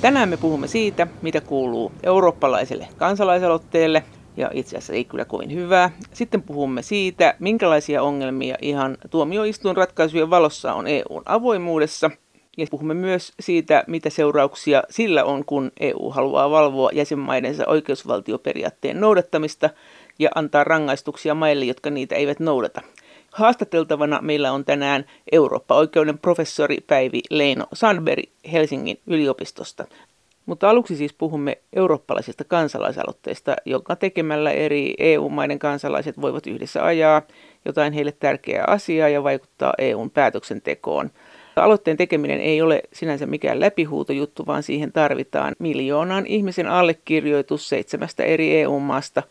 Tänään me puhumme siitä, mitä kuuluu eurooppalaiselle kansalaisaloitteelle, ja itse asiassa ei kyllä kovin hyvää. Sitten puhumme siitä, minkälaisia ongelmia ihan tuomioistuin ratkaisujen valossa on EUn avoimuudessa. Ja puhumme myös siitä, mitä seurauksia sillä on, kun EU haluaa valvoa jäsenmaidensa oikeusvaltioperiaatteen noudattamista ja antaa rangaistuksia maille, jotka niitä eivät noudata. Haastateltavana meillä on tänään Eurooppa-oikeuden professori Päivi Leino Sandberg Helsingin yliopistosta. Mutta aluksi siis puhumme eurooppalaisesta kansalaisaloitteesta, jonka tekemällä eri EU-maiden kansalaiset voivat yhdessä ajaa jotain heille tärkeää asiaa ja vaikuttaa EUn päätöksentekoon. Aloitteen tekeminen ei ole sinänsä mikään läpihuutojuttu, vaan siihen tarvitaan miljoonan ihmisen allekirjoitus seitsemästä eri EU-maasta.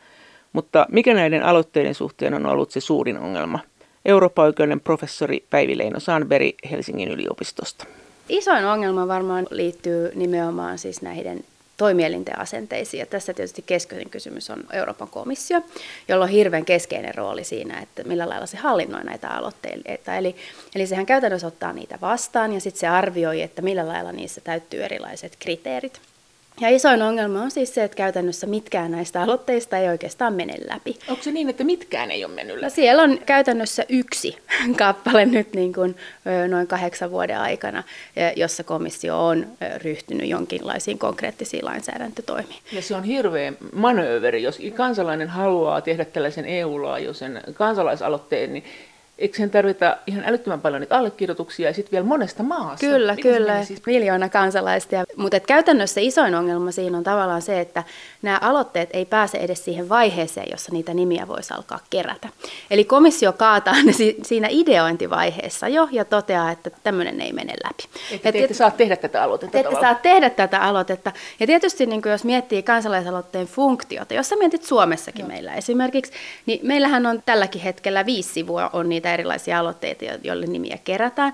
Mutta mikä näiden aloitteiden suhteen on ollut se suurin ongelma? Eurooppa-oikeuden professori Päivi Leino Sandberg Helsingin yliopistosta. Isoin ongelma varmaan liittyy nimenomaan siis näiden toimielinten asenteisiin. Ja tässä tietysti keskeinen kysymys on Euroopan komissio, jolla on hirveän keskeinen rooli siinä, että millä lailla se hallinnoi näitä aloitteita. Eli, eli sehän käytännössä ottaa niitä vastaan ja sitten se arvioi, että millä lailla niissä täyttyy erilaiset kriteerit. Ja isoin ongelma on siis se, että käytännössä mitkään näistä aloitteista ei oikeastaan mene läpi. Onko se niin, että mitkään ei ole mennyt läpi? No siellä on käytännössä yksi kappale nyt niin kuin noin kahdeksan vuoden aikana, jossa komissio on ryhtynyt jonkinlaisiin konkreettisiin lainsäädäntötoimiin. Ja se on hirveä manööveri. Jos kansalainen haluaa tehdä tällaisen EU-laajuisen kansalaisaloitteen, niin eikö sen tarvita ihan älyttömän paljon niitä allekirjoituksia ja sitten vielä monesta maasta? Kyllä, Miten kyllä, siis? miljoona kansalaista. Mutta käytännössä isoin ongelma siinä on tavallaan se, että nämä aloitteet ei pääse edes siihen vaiheeseen, jossa niitä nimiä voisi alkaa kerätä. Eli komissio kaataa ne siinä ideointivaiheessa jo ja toteaa, että tämmöinen ei mene läpi. Että te ette saa tehdä tätä aloitetta. Te ette saa tehdä tätä aloitetta. Ja tietysti niin jos miettii kansalaisaloitteen funktiota, jos sä mietit Suomessakin no. meillä esimerkiksi, niin meillähän on tälläkin hetkellä viisi sivua on niitä erilaisia aloitteita, joille nimiä kerätään.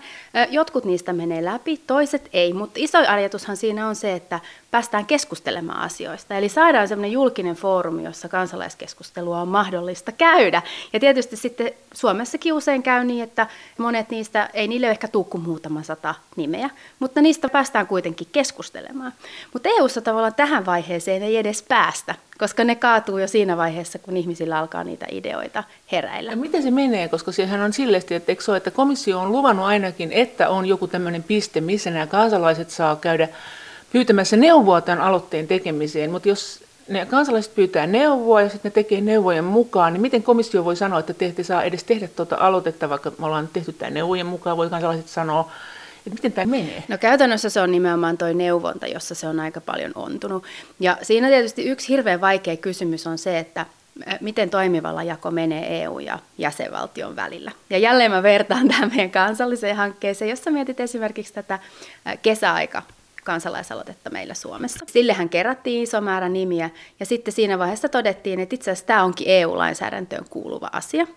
Jotkut niistä menee läpi, toiset ei, mutta iso ajatushan siinä on se, että päästään keskustelemaan asioista. Eli saadaan sellainen julkinen foorumi, jossa kansalaiskeskustelua on mahdollista käydä. Ja tietysti sitten Suomessakin usein käy niin, että monet niistä, ei niille ehkä tuu kuin muutama sata nimeä, mutta niistä päästään kuitenkin keskustelemaan. Mutta EU-ssa tavallaan tähän vaiheeseen ei edes päästä, koska ne kaatuu jo siinä vaiheessa, kun ihmisillä alkaa niitä ideoita heräillä. Ja miten se menee, koska sehän on silleesti, että, ole, että komissio on luvannut ainakin, että on joku tämmöinen piste, missä nämä kansalaiset saa käydä pyytämässä neuvoa tämän aloitteen tekemiseen, mutta jos ne kansalaiset pyytää neuvoa ja sitten ne tekee neuvojen mukaan, niin miten komissio voi sanoa, että te ette saa edes tehdä tuota aloitetta, vaikka me ollaan tehty tämä neuvojen mukaan, voi kansalaiset sanoa, että miten tämä menee? No käytännössä se on nimenomaan tuo neuvonta, jossa se on aika paljon ontunut. Ja siinä tietysti yksi hirveän vaikea kysymys on se, että miten toimivalla jako menee EU- ja jäsenvaltion välillä. Ja jälleen mä vertaan tähän meidän kansalliseen hankkeeseen, jossa mietit esimerkiksi tätä kesäaika kansalaisaloitetta meillä Suomessa. Sillehän kerättiin iso määrä nimiä ja sitten siinä vaiheessa todettiin, että itse asiassa tämä onkin EU-lainsäädäntöön kuuluva asia.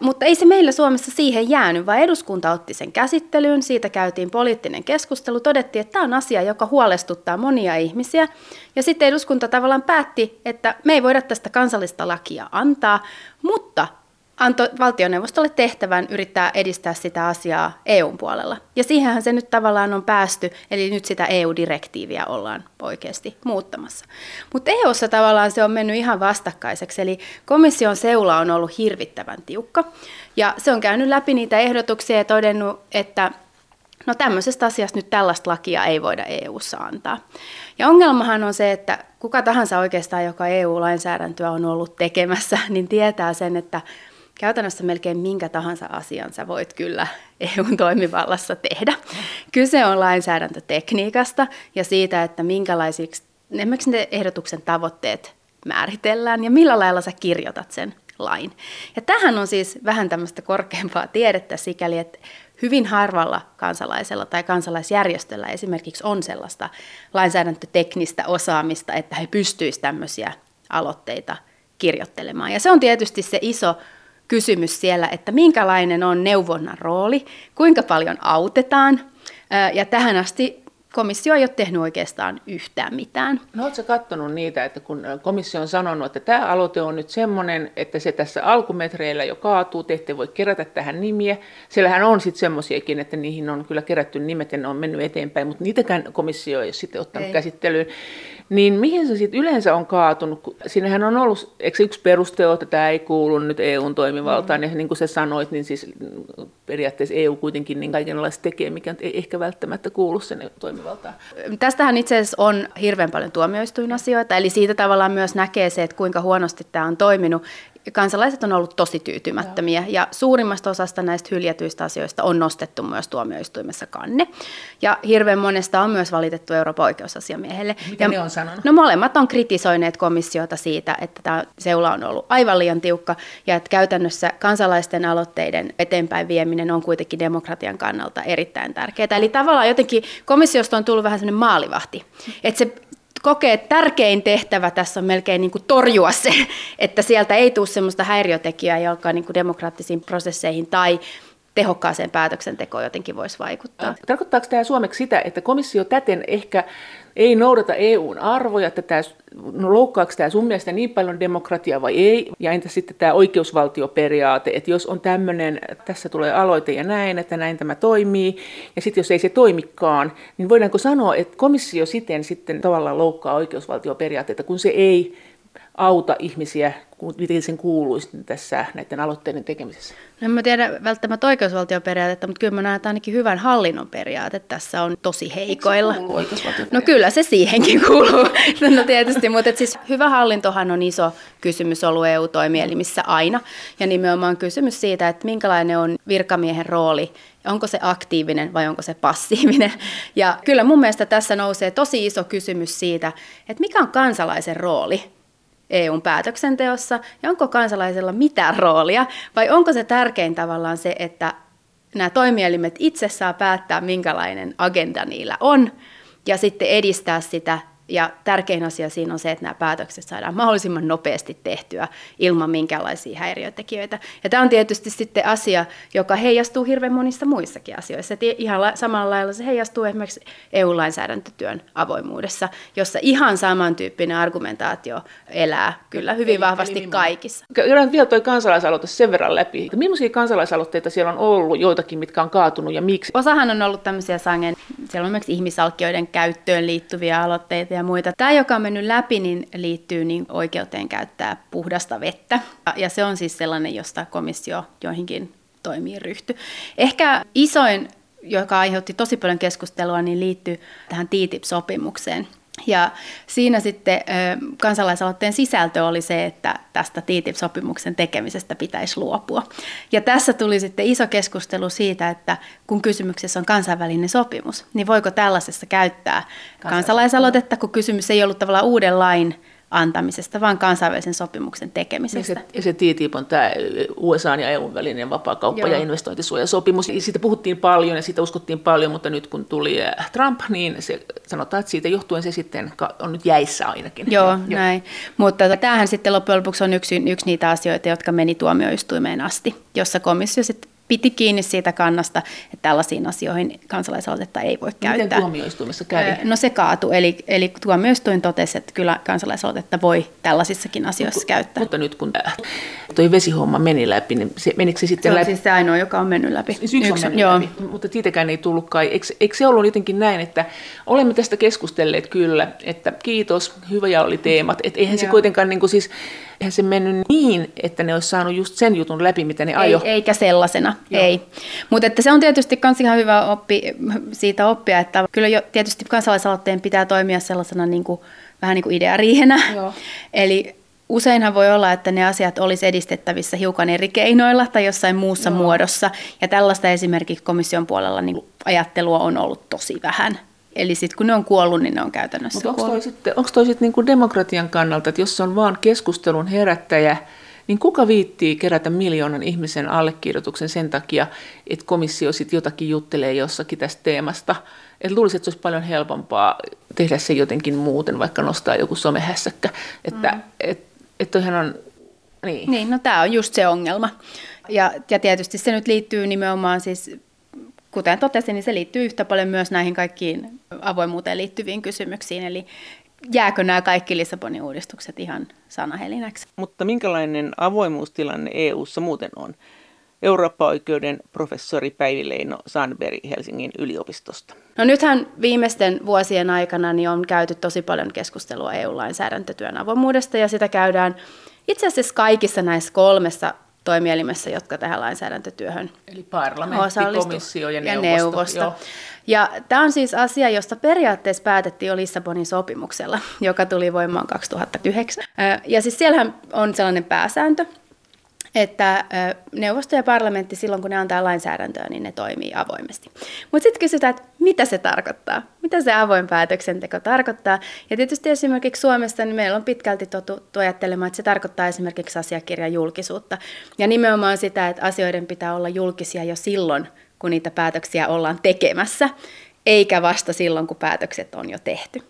Mutta ei se meillä Suomessa siihen jäänyt, vaan eduskunta otti sen käsittelyyn, siitä käytiin poliittinen keskustelu, todettiin, että tämä on asia, joka huolestuttaa monia ihmisiä. Ja sitten eduskunta tavallaan päätti, että me ei voida tästä kansallista lakia antaa, mutta antoi valtioneuvostolle tehtävän yrittää edistää sitä asiaa EUn puolella. Ja siihenhän se nyt tavallaan on päästy, eli nyt sitä EU-direktiiviä ollaan oikeasti muuttamassa. Mutta EUssa tavallaan se on mennyt ihan vastakkaiseksi, eli komission seula on ollut hirvittävän tiukka, ja se on käynyt läpi niitä ehdotuksia ja todennut, että no tämmöisestä asiasta nyt tällaista lakia ei voida EUssa antaa. Ja ongelmahan on se, että kuka tahansa oikeastaan, joka EU-lainsäädäntöä on ollut tekemässä, niin tietää sen, että käytännössä melkein minkä tahansa asian sä voit kyllä EUn toimivallassa tehdä. Kyse on lainsäädäntötekniikasta ja siitä, että minkälaisiksi esimerkiksi ne ehdotuksen tavoitteet määritellään ja millä lailla sä kirjoitat sen lain. Ja tähän on siis vähän tämmöistä korkeampaa tiedettä sikäli, että hyvin harvalla kansalaisella tai kansalaisjärjestöllä esimerkiksi on sellaista lainsäädäntöteknistä osaamista, että he pystyisivät tämmöisiä aloitteita kirjoittelemaan. Ja se on tietysti se iso kysymys siellä, että minkälainen on neuvonnan rooli, kuinka paljon autetaan. Ja tähän asti komissio ei ole tehnyt oikeastaan yhtään mitään. No oletko katsonut niitä, että kun komissio on sanonut, että tämä aloite on nyt semmoinen, että se tässä alkumetreillä jo kaatuu, te ette voi kerätä tähän nimiä. Siellähän on sitten semmoisiakin, että niihin on kyllä kerätty nimet ja ne on mennyt eteenpäin, mutta niitäkään komissio ei ole sitten ottanut ei. käsittelyyn. Niin mihin se sitten yleensä on kaatunut? Siinähän on ollut, eikö yksi peruste että tämä ei kuulu nyt EUn toimivaltaan, mm. ja niin kuin sä sanoit, niin siis periaatteessa EU kuitenkin niin kaikenlaista tekee, mikä ei ehkä välttämättä kuulu sen toimivaltaan. Tästähän itse asiassa on hirveän paljon tuomioistuinasioita, eli siitä tavallaan myös näkee se, että kuinka huonosti tämä on toiminut kansalaiset on ollut tosi tyytymättömiä ja suurimmasta osasta näistä hyljätyistä asioista on nostettu myös tuomioistuimessa kanne. Ja hirveän monesta on myös valitettu Euroopan oikeusasiamiehelle. Mitä ja, ne on sanonut? No molemmat on kritisoineet komissiota siitä, että tämä seula on ollut aivan liian tiukka ja että käytännössä kansalaisten aloitteiden eteenpäin vieminen on kuitenkin demokratian kannalta erittäin tärkeää. Eli tavallaan jotenkin komissiosta on tullut vähän sellainen maalivahti, että se kokee, että tärkein tehtävä tässä on melkein niin kuin torjua se, että sieltä ei tule sellaista häiriötekijää, joka niin kuin demokraattisiin prosesseihin tai tehokkaaseen päätöksentekoon jotenkin voisi vaikuttaa. Tarkoittaako tämä suomeksi sitä, että komissio täten ehkä ei noudata EUn arvoja, että tämä, no loukkaako tämä sun mielestä niin paljon demokratiaa vai ei? Ja entä sitten tämä oikeusvaltioperiaate, että jos on tämmöinen, tässä tulee aloite ja näin, että näin tämä toimii, ja sitten jos ei se toimikaan, niin voidaanko sanoa, että komissio siten sitten tavallaan loukkaa oikeusvaltioperiaatteita, kun se ei auta ihmisiä, miten sen kuuluisi tässä näiden aloitteiden tekemisessä? No en mä tiedä välttämättä oikeusvaltioperiaatetta, mutta kyllä mä näen, että ainakin hyvän hallinnon periaate tässä on tosi heikoilla. No kyllä se siihenkin kuuluu, no tietysti, mutta siis hyvä hallintohan on iso kysymys ollut EU-toimielimissä aina. Ja nimenomaan kysymys siitä, että minkälainen on virkamiehen rooli onko se aktiivinen vai onko se passiivinen. Ja kyllä mun mielestä tässä nousee tosi iso kysymys siitä, että mikä on kansalaisen rooli EUn päätöksenteossa ja onko kansalaisella mitään roolia? Vai onko se tärkein tavallaan se, että nämä toimielimet itse saa päättää, minkälainen agenda niillä on ja sitten edistää sitä ja tärkein asia siinä on se, että nämä päätökset saadaan mahdollisimman nopeasti tehtyä ilman minkäänlaisia häiriötekijöitä. Ja tämä on tietysti sitten asia, joka heijastuu hirveän monissa muissakin asioissa. Et ihan samalla lailla se heijastuu esimerkiksi EU-lainsäädäntötyön avoimuudessa, jossa ihan samantyyppinen argumentaatio elää kyllä hyvin vahvasti kaikissa. Käydään vielä tuo kansalaisaloite sen verran läpi. Millaisia kansalaisaloitteita siellä on ollut, joitakin, mitkä on kaatunut ja miksi? Osahan on ollut tämmöisiä sangen, siellä on esimerkiksi ihmisalkkioiden käyttöön liittyviä aloitteita ja muita. Tämä, joka on mennyt läpi, niin liittyy niin oikeuteen käyttää puhdasta vettä. Ja se on siis sellainen, josta komissio joihinkin toimii ryhty. Ehkä isoin, joka aiheutti tosi paljon keskustelua, niin liittyy tähän TTIP-sopimukseen. Ja siinä sitten kansalaisaloitteen sisältö oli se, että tästä TTIP-sopimuksen tekemisestä pitäisi luopua. Ja tässä tuli sitten iso keskustelu siitä, että kun kysymyksessä on kansainvälinen sopimus, niin voiko tällaisessa käyttää kansalaisaloitetta, kun kysymys ei ollut tavallaan uuden lain antamisesta, vaan kansainvälisen sopimuksen tekemisestä. Ja se, ja se TTIP on tämä USA ja EUn välinen vapaakauppa- Joo. ja investointisuojasopimus. Siitä puhuttiin paljon ja siitä uskottiin paljon, mutta nyt kun tuli Trump, niin se, sanotaan, että siitä johtuen se sitten on nyt jäissä ainakin. Joo, Joo. näin. Mutta tämähän sitten loppujen lopuksi on yksi, yksi niitä asioita, jotka meni tuomioistuimeen asti, jossa komissio sitten piti kiinni siitä kannasta, että tällaisiin asioihin kansalaisaloitetta ei voi käyttää. Miten tuomioistuimessa kävi? No se kaatui, eli, eli tuomioistuin totesi, että kyllä kansalaisaloitetta voi tällaisissakin asioissa mutta, käyttää. Mutta nyt kun tuo vesihomma meni läpi, niin se, menikö se sitten se on läpi? siis se ainoa, joka on mennyt läpi. Siis yksi, yksi on mennyt joo. läpi, mutta siitäkään ei tullutkaan. Eikö, eikö se ollut jotenkin näin, että olemme tästä keskustelleet kyllä, että kiitos, hyvä ja oli teemat, että eihän se kuitenkaan niin kuin siis eihän se mennyt niin, että ne olisi saanut just sen jutun läpi, mitä ne ajo. Ei, eikä sellaisena, Joo. ei. Mutta että se on tietysti myös ihan hyvä oppi, siitä oppia, että kyllä jo tietysti kansalaisaloitteen pitää toimia sellaisena niin kuin, vähän niin kuin ideariihenä. Joo. Eli useinhan voi olla, että ne asiat olisi edistettävissä hiukan eri keinoilla tai jossain muussa Joo. muodossa. Ja tällaista esimerkiksi komission puolella niin ajattelua on ollut tosi vähän. Eli sitten kun ne on kuollut, niin ne on käytännössä Mutta onko toi sitten, onko toi sitten niin demokratian kannalta, että jos se on vaan keskustelun herättäjä, niin kuka viittii kerätä miljoonan ihmisen allekirjoituksen sen takia, että komissio sitten jotakin juttelee jossakin tästä teemasta. Että luulisin, että se olisi paljon helpompaa tehdä se jotenkin muuten, vaikka nostaa joku somehässäkkä. Että mm. et, et on... Niin. niin, no tämä on just se ongelma. Ja, ja tietysti se nyt liittyy nimenomaan siis kuten totesin, niin se liittyy yhtä paljon myös näihin kaikkiin avoimuuteen liittyviin kysymyksiin. Eli jääkö nämä kaikki Lissabonin uudistukset ihan sanahelinäksi? Mutta minkälainen avoimuustilanne EU:ssa muuten on? Eurooppa-oikeuden professori Päivi Leino Sandberg Helsingin yliopistosta. No nythän viimeisten vuosien aikana niin on käyty tosi paljon keskustelua EU-lainsäädäntötyön avoimuudesta ja sitä käydään itse asiassa kaikissa näissä kolmessa toimielimessä, jotka tähän lainsäädäntötyöhön Eli parlamentti, komissio ja neuvosto. Ja, neuvosto. ja tämä on siis asia, josta periaatteessa päätettiin jo Lissabonin sopimuksella, joka tuli voimaan 2009. Ja siis siellähän on sellainen pääsääntö, että neuvosto ja parlamentti silloin, kun ne antaa lainsäädäntöä, niin ne toimii avoimesti. Mutta sitten kysytään, että mitä se tarkoittaa? Mitä se avoin päätöksenteko tarkoittaa? Ja tietysti esimerkiksi Suomessa niin meillä on pitkälti totuttu ajattelemaan, että se tarkoittaa esimerkiksi asiakirjan julkisuutta. Ja nimenomaan sitä, että asioiden pitää olla julkisia jo silloin, kun niitä päätöksiä ollaan tekemässä, eikä vasta silloin, kun päätökset on jo tehty.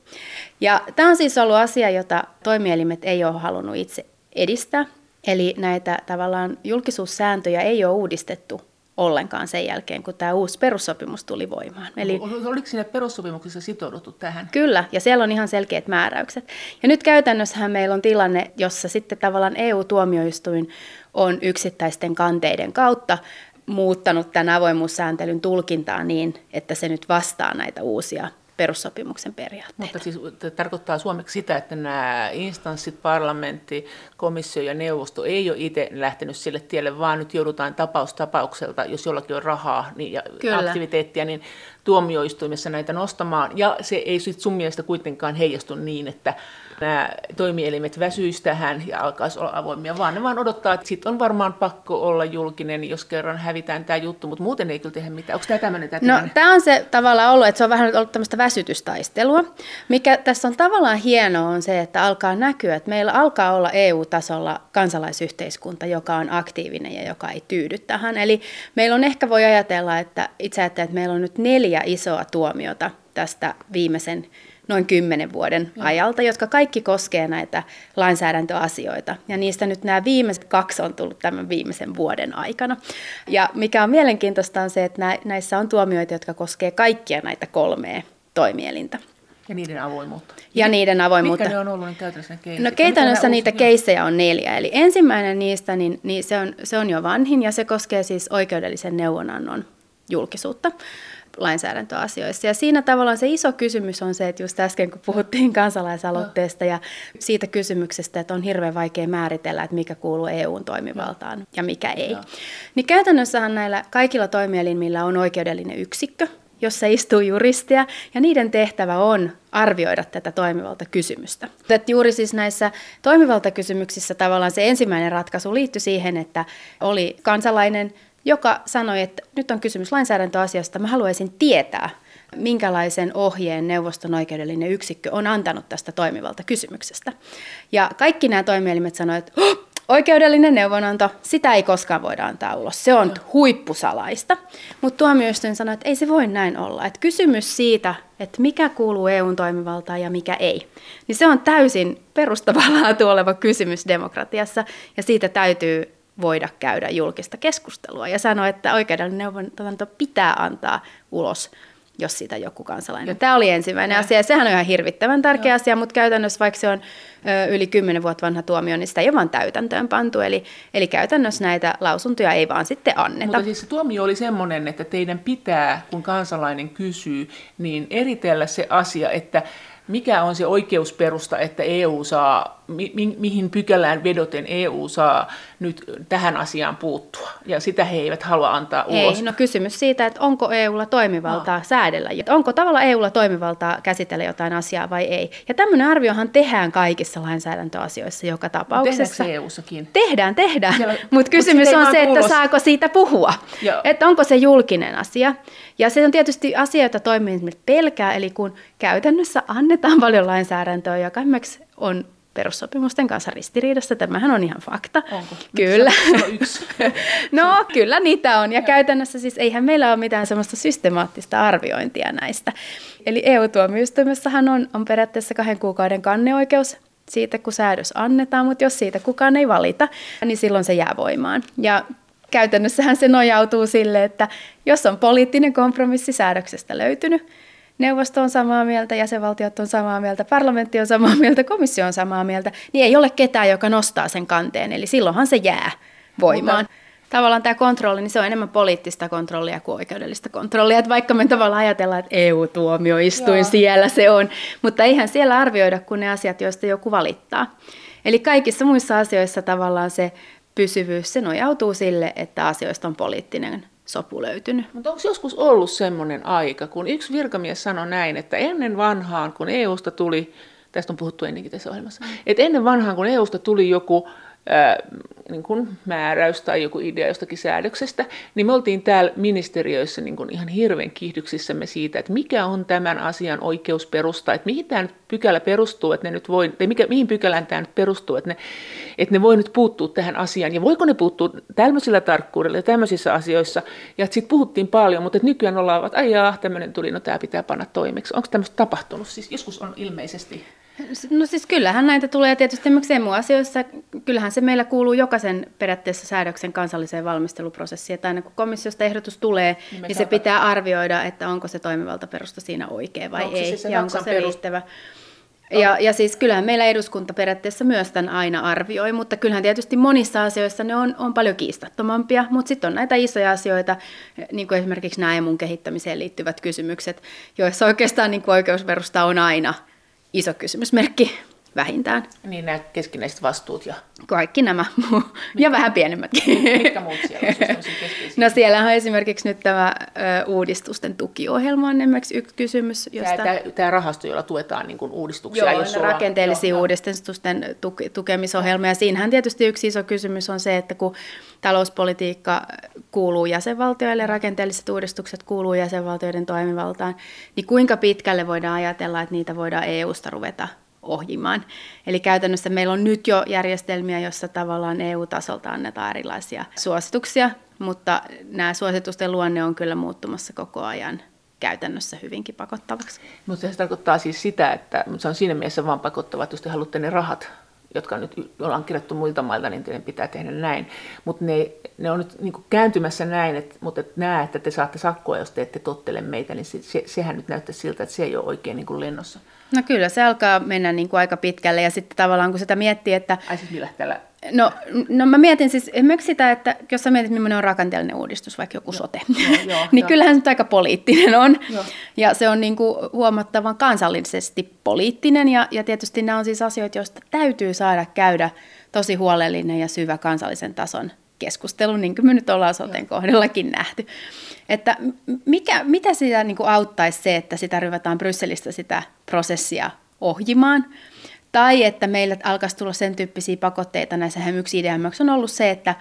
Ja tämä on siis ollut asia, jota toimielimet ei ole halunnut itse edistää. Eli näitä tavallaan julkisuussääntöjä ei ole uudistettu ollenkaan sen jälkeen, kun tämä uusi perussopimus tuli voimaan. Eli, Oliko siinä perussopimuksessa sitouduttu tähän? Kyllä, ja siellä on ihan selkeät määräykset. Ja nyt käytännössähän meillä on tilanne, jossa sitten tavallaan EU-tuomioistuin on yksittäisten kanteiden kautta muuttanut tämän avoimuussääntelyn tulkintaa niin, että se nyt vastaa näitä uusia perussopimuksen periaatteita. Mutta siis tarkoittaa suomeksi sitä, että nämä instanssit, parlamentti, komissio ja neuvosto ei ole itse lähtenyt sille tielle, vaan nyt joudutaan tapaus tapaukselta, jos jollakin on rahaa niin, ja Kyllä. aktiviteettia, niin tuomioistuimessa näitä nostamaan. Ja se ei sitten sun mielestä kuitenkaan heijastu niin, että nämä toimielimet väsyisi tähän ja alkaisi olla avoimia, vaan ne vaan odottaa, että sitten on varmaan pakko olla julkinen, jos kerran hävitään tämä juttu, mutta muuten ei kyllä tehdä mitään. Onko tämä tämmöinen tämä No tämä on se tavallaan ollut, että se on vähän ollut tämmöistä väsytystaistelua. Mikä tässä on tavallaan hienoa on se, että alkaa näkyä, että meillä alkaa olla EU-tasolla kansalaisyhteiskunta, joka on aktiivinen ja joka ei tyydy tähän. Eli meillä on ehkä voi ajatella, että itse ajattelee, että meillä on nyt neljä isoa tuomiota tästä viimeisen noin kymmenen vuoden ja. ajalta, jotka kaikki koskee näitä lainsäädäntöasioita. Ja niistä nyt nämä viimeiset kaksi on tullut tämän viimeisen vuoden aikana. Ja mikä on mielenkiintoista on se, että näissä on tuomioita, jotka koskee kaikkia näitä kolmea toimielintä. Ja niiden avoimuutta. Ja niiden avoimuutta. Mitkä ne on ollut ne käytännössä keissejä? No käytännössä niitä keissejä on neljä. Eli ensimmäinen niistä, niin, niin se, on, se on jo vanhin ja se koskee siis oikeudellisen neuvonannon julkisuutta lainsäädäntöasioissa. Ja siinä tavallaan se iso kysymys on se, että just äsken kun puhuttiin kansalaisaloitteesta ja siitä kysymyksestä, että on hirveän vaikea määritellä, että mikä kuuluu EUn toimivaltaan ja mikä ei. Niin käytännössähän näillä kaikilla toimielimillä on oikeudellinen yksikkö, jossa istuu juristia, ja niiden tehtävä on arvioida tätä toimivaltakysymystä. Että juuri siis näissä toimivaltakysymyksissä tavallaan se ensimmäinen ratkaisu liittyi siihen, että oli kansalainen joka sanoi, että nyt on kysymys lainsäädäntöasiasta, mä haluaisin tietää, minkälaisen ohjeen neuvoston oikeudellinen yksikkö on antanut tästä toimivalta kysymyksestä. Ja kaikki nämä toimielimet sanoivat, että oh, oikeudellinen neuvonanto, sitä ei koskaan voida antaa ulos. Se on huippusalaista. Mutta tuomioistuin sanoi, että ei se voi näin olla. Että kysymys siitä, että mikä kuuluu EUn toimivaltaan ja mikä ei, niin se on täysin perustavaa oleva kysymys demokratiassa ja siitä täytyy voida käydä julkista keskustelua ja sanoa, että oikeudellinen neuvonanto pitää antaa ulos, jos siitä joku kansalainen. Ja Tämä oli ensimmäinen ja. asia ja sehän on ihan hirvittävän tärkeä ja. asia, mutta käytännössä vaikka se on ö, yli kymmenen vuotta vanha tuomio, niin sitä ei ole vaan täytäntöön pantu. Eli, eli käytännössä näitä lausuntoja ei vaan sitten anneta. Mutta siis se tuomio oli semmoinen, että teidän pitää, kun kansalainen kysyy, niin eritellä se asia, että mikä on se oikeusperusta, että EU saa, mi, mi, mihin pykälään vedoten EU saa nyt tähän asiaan puuttua. Ja sitä he eivät halua antaa ulos. Ei, no kysymys siitä, että onko EUlla toimivaltaa no. säädellä. Onko tavalla EUlla toimivaltaa käsitellä jotain asiaa vai ei. Ja tämmöinen arviohan tehdään kaikissa lainsäädäntöasioissa joka tapauksessa. Tehdäänkö EU-sakin? Tehdään, tehdään. Mutta kysymys on se, että saako siitä puhua. Joo. Että onko se julkinen asia. Ja se on tietysti asia, jota toimii pelkää, eli kun käytännössä annetaan paljon lainsäädäntöä, joka esimerkiksi on perussopimusten kanssa ristiriidassa. Tämähän on ihan fakta. Onko? Kyllä. Se on yksi. no kyllä niitä on. Ja käytännössä siis eihän meillä ole mitään semmoista systemaattista arviointia näistä. Eli EU-tuomioistuimessahan on, on periaatteessa kahden kuukauden kanneoikeus siitä, kun säädös annetaan, mutta jos siitä kukaan ei valita, niin silloin se jää voimaan. Ja käytännössähän se nojautuu sille, että jos on poliittinen kompromissi säädöksestä löytynyt, neuvosto on samaa mieltä, jäsenvaltiot on samaa mieltä, parlamentti on samaa mieltä, komissio on samaa mieltä, niin ei ole ketään, joka nostaa sen kanteen. Eli silloinhan se jää voimaan. Mutta tavallaan tämä kontrolli, niin se on enemmän poliittista kontrollia kuin oikeudellista kontrollia. Että vaikka me tavallaan ajatellaan, että EU-tuomioistuin Joo. siellä se on, mutta eihän siellä arvioida kuin ne asiat, joista joku valittaa. Eli kaikissa muissa asioissa tavallaan se pysyvyys, se nojautuu sille, että asioista on poliittinen sopu löytynyt. Mutta onko joskus ollut semmoinen aika, kun yksi virkamies sanoi näin, että ennen vanhaan, kun EUsta tuli, tästä on puhuttu ennenkin tässä ohjelmassa, mm. että ennen vanhaan, kun EUsta tuli joku niin kuin määräys tai joku idea jostakin säädöksestä, niin me oltiin täällä ministeriöissä niin kuin ihan hirveän kiihdyksissämme siitä, että mikä on tämän asian oikeusperusta, että mihin tämä nyt pykälä perustuu, että ne nyt voi, tai mikä, mihin pykälään tämä nyt perustuu, että ne, että ne voi nyt puuttua tähän asiaan, ja voiko ne puuttua tämmöisillä tarkkuudella ja tämmöisissä asioissa, ja sitten puhuttiin paljon, mutta että nykyään ollaan, että aijaa, tämmöinen tuli, no tämä pitää panna toimeksi. Onko tämmöistä tapahtunut? Siis joskus on ilmeisesti No siis kyllähän näitä tulee tietysti esimerkiksi emu-asioissa, kyllähän se meillä kuuluu jokaisen periaatteessa säädöksen kansalliseen valmisteluprosessiin, että aina kun komissiosta ehdotus tulee, niin, niin se pitää arvioida, että onko se toimivalta perusta siinä oikein vai no, ei, se, se ja onko se perus... riittävä. Ja, ja siis kyllähän meillä eduskunta periaatteessa myös tämän aina arvioi, mutta kyllähän tietysti monissa asioissa ne on, on paljon kiistattomampia, mutta sitten on näitä isoja asioita, niin kuin esimerkiksi nämä emun kehittämiseen liittyvät kysymykset, joissa oikeastaan niin kuin oikeusperusta on aina – iso kysymysmerkki vähintään. Niin nämä keskinäiset vastuut ja... Kaikki nämä, Mitkä? ja vähän pienemmätkin. Mitkä muut siellä on siis No siellä on esimerkiksi nyt tämä ö, uudistusten tukiohjelma on esimerkiksi yksi kysymys. Josta... Tämä, tämä, tämä rahasto, jolla tuetaan niin kuin uudistuksia. Joo, jos ollaan... rakenteellisia jo, uudistusten tuki, tukemisohjelma. Ja siinähän tietysti yksi iso kysymys on se, että kun talouspolitiikka kuuluu jäsenvaltioille, rakenteelliset uudistukset kuuluu jäsenvaltioiden toimivaltaan, niin kuinka pitkälle voidaan ajatella, että niitä voidaan EU-sta ruveta ohjimaan. Eli käytännössä meillä on nyt jo järjestelmiä, joissa tavallaan EU-tasolta annetaan erilaisia suosituksia, mutta nämä suositusten luonne on kyllä muuttumassa koko ajan käytännössä hyvinkin pakottavaksi. Mutta se tarkoittaa siis sitä, että se on siinä mielessä vaan pakottava, että jos te haluatte ne rahat jotka nyt ollaan kirjattu muilta mailta, niin teidän pitää tehdä näin. Mutta ne, ne on nyt niin kääntymässä näin, että, mutta et näe, että te saatte sakkoa, jos te ette tottele meitä, niin se, se, sehän nyt näyttää siltä, että se ei ole oikein niin lennossa. No kyllä, se alkaa mennä niin kuin aika pitkälle ja sitten tavallaan kun sitä miettii, että... Ai siis millä tällä... No, no mä mietin siis esimerkiksi sitä, että jos sä mietit, millainen on rakenteellinen uudistus, vaikka joku joo, sote, joo, joo, niin jo. kyllähän se nyt aika poliittinen on. Joo. Ja se on niin kuin huomattavan kansallisesti poliittinen ja, ja tietysti nämä on siis asioita, joista täytyy saada käydä tosi huolellinen ja syvä kansallisen tason keskustelu, niin kuin me nyt ollaan soten kohdallakin nähty. Että mikä, mitä sitä niin kuin auttaisi se, että sitä ryvätään Brysselistä sitä prosessia ohjimaan, tai että meillä alkaisi tulla sen tyyppisiä pakotteita, näissä yksi idea on ollut se, että,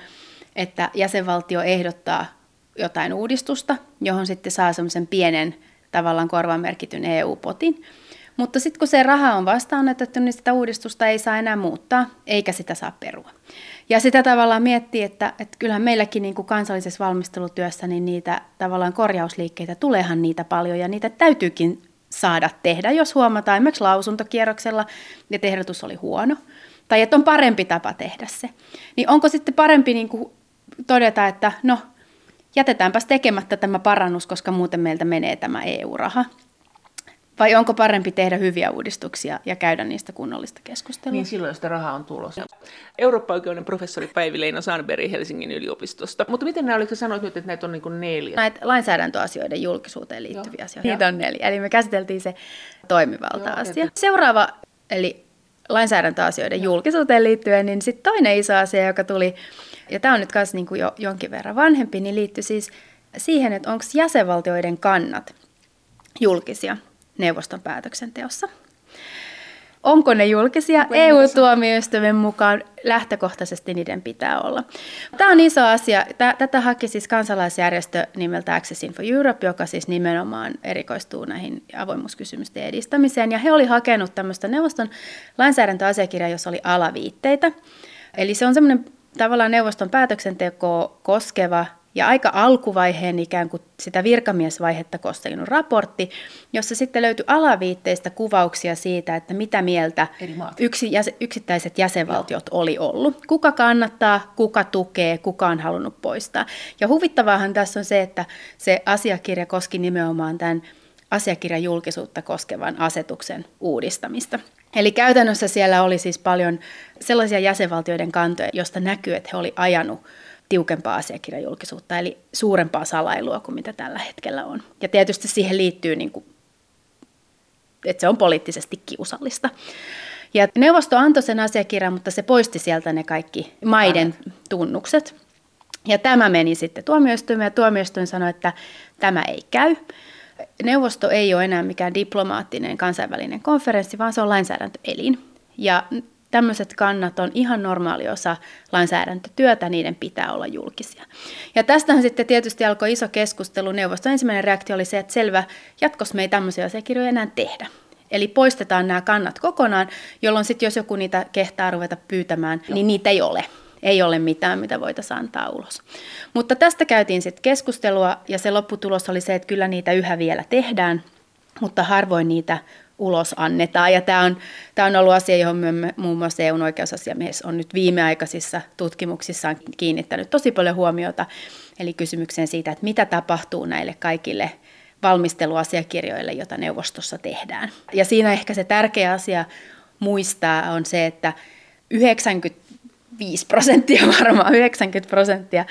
että jäsenvaltio ehdottaa jotain uudistusta, johon sitten saa semmoisen pienen tavallaan korvamerkityn EU-potin, mutta sitten kun se raha on vastaanotettu, niin sitä uudistusta ei saa enää muuttaa, eikä sitä saa perua. Ja sitä tavallaan miettii, että, että kyllähän meilläkin niin kuin kansallisessa valmistelutyössä niin niitä tavallaan korjausliikkeitä tuleehan niitä paljon ja niitä täytyykin saada tehdä, jos huomataan esimerkiksi lausuntokierroksella, että ehdotus oli huono, tai että on parempi tapa tehdä se. Niin onko sitten parempi niin kuin todeta, että no, jätetäänpäs tekemättä tämä parannus, koska muuten meiltä menee tämä EU-raha. Vai onko parempi tehdä hyviä uudistuksia ja käydä niistä kunnollista keskustelua? Niin silloin, jos sitä rahaa on tulossa. Eurooppa-oikeuden professori Päivi Leino Sanberg Helsingin yliopistosta. Mutta miten nämä, oliko sanoit nyt, että näitä on niin kuin neljä? Näitä lainsäädäntöasioiden julkisuuteen liittyviä Joo. asioita. Niitä on neljä. Eli me käsiteltiin se toimivalta-asia. Seuraava, eli lainsäädäntöasioiden julkisuuteen liittyen, niin sitten toinen iso asia, joka tuli, ja tämä on nyt myös niin jo jonkin verran vanhempi, niin liittyy siis siihen, että onko jäsenvaltioiden kannat julkisia neuvoston päätöksenteossa. Onko ne julkisia? EU-tuomioistuimen mukaan lähtökohtaisesti niiden pitää olla. Tämä on iso asia. Tätä haki siis kansalaisjärjestö nimeltä Access for Europe, joka siis nimenomaan erikoistuu näihin avoimuuskysymysten edistämiseen. Ja he oli hakenut tämmöistä neuvoston lainsäädäntöasiakirjaa, jossa oli alaviitteitä. Eli se on semmoinen tavallaan neuvoston päätöksentekoa koskeva ja aika alkuvaiheen ikään kuin sitä virkamiesvaihetta koskenut raportti, jossa sitten löytyi alaviitteistä kuvauksia siitä, että mitä mieltä yksi, yksittäiset jäsenvaltiot Joo. oli ollut. Kuka kannattaa, kuka tukee, kuka on halunnut poistaa. Ja huvittavaahan tässä on se, että se asiakirja koski nimenomaan tämän asiakirjan julkisuutta koskevan asetuksen uudistamista. Eli käytännössä siellä oli siis paljon sellaisia jäsenvaltioiden kantoja, josta näkyy, että he oli ajanut tiukempaa asiakirjajulkisuutta, eli suurempaa salailua kuin mitä tällä hetkellä on. Ja tietysti siihen liittyy, niin kuin, että se on poliittisesti kiusallista. Ja neuvosto antoi sen asiakirjan, mutta se poisti sieltä ne kaikki maiden tunnukset. Ja tämä meni sitten tuomioistuimeen ja tuomioistuin sanoi, että tämä ei käy. Neuvosto ei ole enää mikään diplomaattinen kansainvälinen konferenssi, vaan se on lainsäädäntöelin. Ja tämmöiset kannat on ihan normaali osa lainsäädäntötyötä, niiden pitää olla julkisia. Ja tästähän sitten tietysti alkoi iso keskustelu. Neuvoston ensimmäinen reaktio oli se, että selvä, jatkossa me ei tämmöisiä asiakirjoja enää tehdä. Eli poistetaan nämä kannat kokonaan, jolloin sitten jos joku niitä kehtaa ruveta pyytämään, niin niitä ei ole. Ei ole mitään, mitä voitaisiin antaa ulos. Mutta tästä käytiin sitten keskustelua ja se lopputulos oli se, että kyllä niitä yhä vielä tehdään, mutta harvoin niitä ulos annetaan. Ja tämä on, tämä on ollut asia, johon me, muun muassa EUn oikeusasiamies on nyt viimeaikaisissa tutkimuksissaan kiinnittänyt tosi paljon huomiota. Eli kysymykseen siitä, että mitä tapahtuu näille kaikille valmisteluasiakirjoille, joita neuvostossa tehdään. Ja siinä ehkä se tärkeä asia muistaa on se, että 95 prosenttia, varmaan 90 prosenttia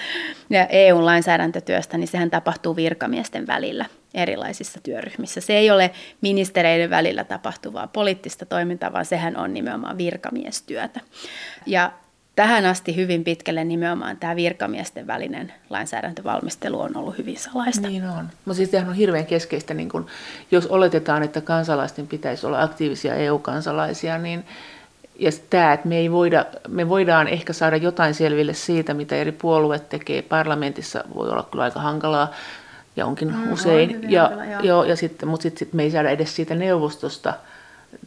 EU-lainsäädäntötyöstä, niin sehän tapahtuu virkamiesten välillä erilaisissa työryhmissä. Se ei ole ministereiden välillä tapahtuvaa poliittista toimintaa, vaan sehän on nimenomaan virkamiestyötä. Ja tähän asti hyvin pitkälle nimenomaan tämä virkamiesten välinen lainsäädäntövalmistelu on ollut hyvin salaista. Niin on. Mutta siis on hirveän keskeistä, niin kun, jos oletetaan, että kansalaisten pitäisi olla aktiivisia EU-kansalaisia, niin ja tämä, että me, ei voida, me voidaan ehkä saada jotain selville siitä, mitä eri puolueet tekee parlamentissa, voi olla kyllä aika hankalaa, ja onkin mm, usein. On ja, hankala, joo. Joo, ja sitten, mutta sitten sit me ei saada edes siitä neuvostosta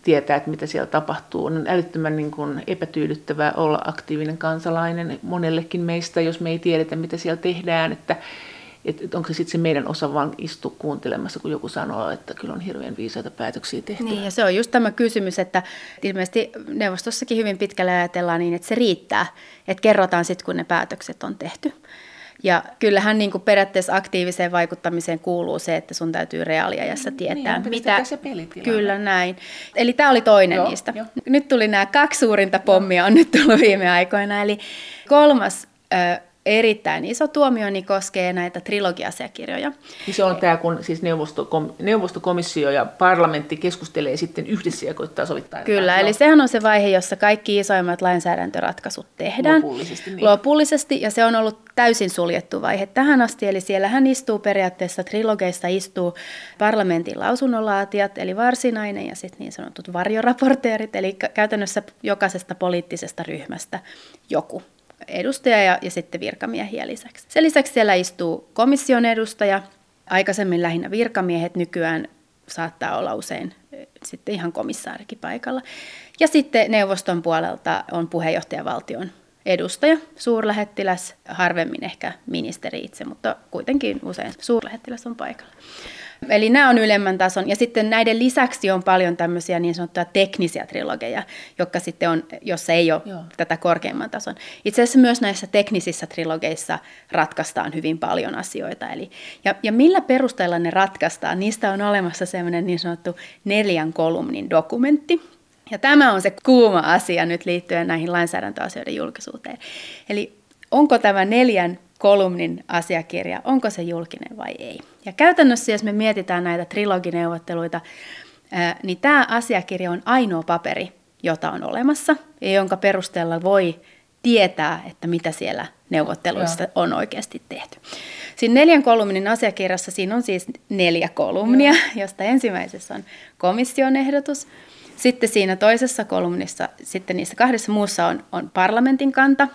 tietää, että mitä siellä tapahtuu. On älyttömän niin kuin epätyydyttävää olla aktiivinen kansalainen monellekin meistä, jos me ei tiedetä, mitä siellä tehdään, että että onko se sitten se meidän osa vaan istua kuuntelemassa, kun joku sanoo, että kyllä on hirveän viisaita päätöksiä tehty. Niin, ja se on just tämä kysymys, että ilmeisesti neuvostossakin hyvin pitkälle ajatellaan niin, että se riittää, että kerrotaan sitten, kun ne päätökset on tehty. Ja kyllähän niin kuin periaatteessa aktiiviseen vaikuttamiseen kuuluu se, että sun täytyy reaaliajassa niin, tietää, niin, mitä... Se Kyllä näin. Eli tämä oli toinen joo, niistä. Jo. Nyt tuli nämä kaksi suurinta pommia on nyt tullut viime aikoina. Eli kolmas erittäin iso tuomio niin koskee näitä trilogiasiakirjoja. Niin se on tämä, kun siis neuvostokom, neuvostokomissio ja parlamentti keskustelee sitten yhdessä ja koittaa sovittaa. Kyllä, eli sehän on se vaihe, jossa kaikki isoimmat lainsäädäntöratkaisut tehdään. Lopullisesti. Niin. Lopullisesti, ja se on ollut täysin suljettu vaihe tähän asti, eli siellä hän istuu periaatteessa, trilogeista istuu parlamentin lausunnonlaatijat, eli varsinainen ja sitten niin sanotut varjoraporteerit, eli käytännössä jokaisesta poliittisesta ryhmästä joku edustaja ja, ja sitten virkamiehiä lisäksi. Sen lisäksi siellä istuu komission edustaja, aikaisemmin lähinnä virkamiehet, nykyään saattaa olla usein sitten ihan komissaarikin paikalla. Ja sitten neuvoston puolelta on puheenjohtajavaltion edustaja, suurlähettiläs, harvemmin ehkä ministeri itse, mutta kuitenkin usein suurlähettiläs on paikalla. Eli nämä on ylemmän tason. Ja sitten näiden lisäksi on paljon tämmöisiä niin sanottuja teknisiä trilogeja, jotka sitten on, jossa ei ole Joo. tätä korkeimman tason. Itse asiassa myös näissä teknisissä trilogeissa ratkaistaan hyvin paljon asioita. Eli, ja, ja millä perusteella ne ratkaistaan? Niistä on olemassa semmoinen niin sanottu neljän kolumnin dokumentti, ja tämä on se kuuma asia nyt liittyen näihin lainsäädäntöasioiden julkisuuteen. Eli onko tämä neljän kolumnin asiakirja, onko se julkinen vai ei. Ja käytännössä, jos me mietitään näitä trilogineuvotteluita, niin tämä asiakirja on ainoa paperi, jota on olemassa ja jonka perusteella voi tietää, että mitä siellä neuvotteluissa Joo. on oikeasti tehty. Siinä neljän kolumnin asiakirjassa siinä on siis neljä kolumnia, Joo. josta ensimmäisessä on komission ehdotus. Sitten siinä toisessa kolumnissa, sitten niissä kahdessa muussa on, on parlamentin kanta,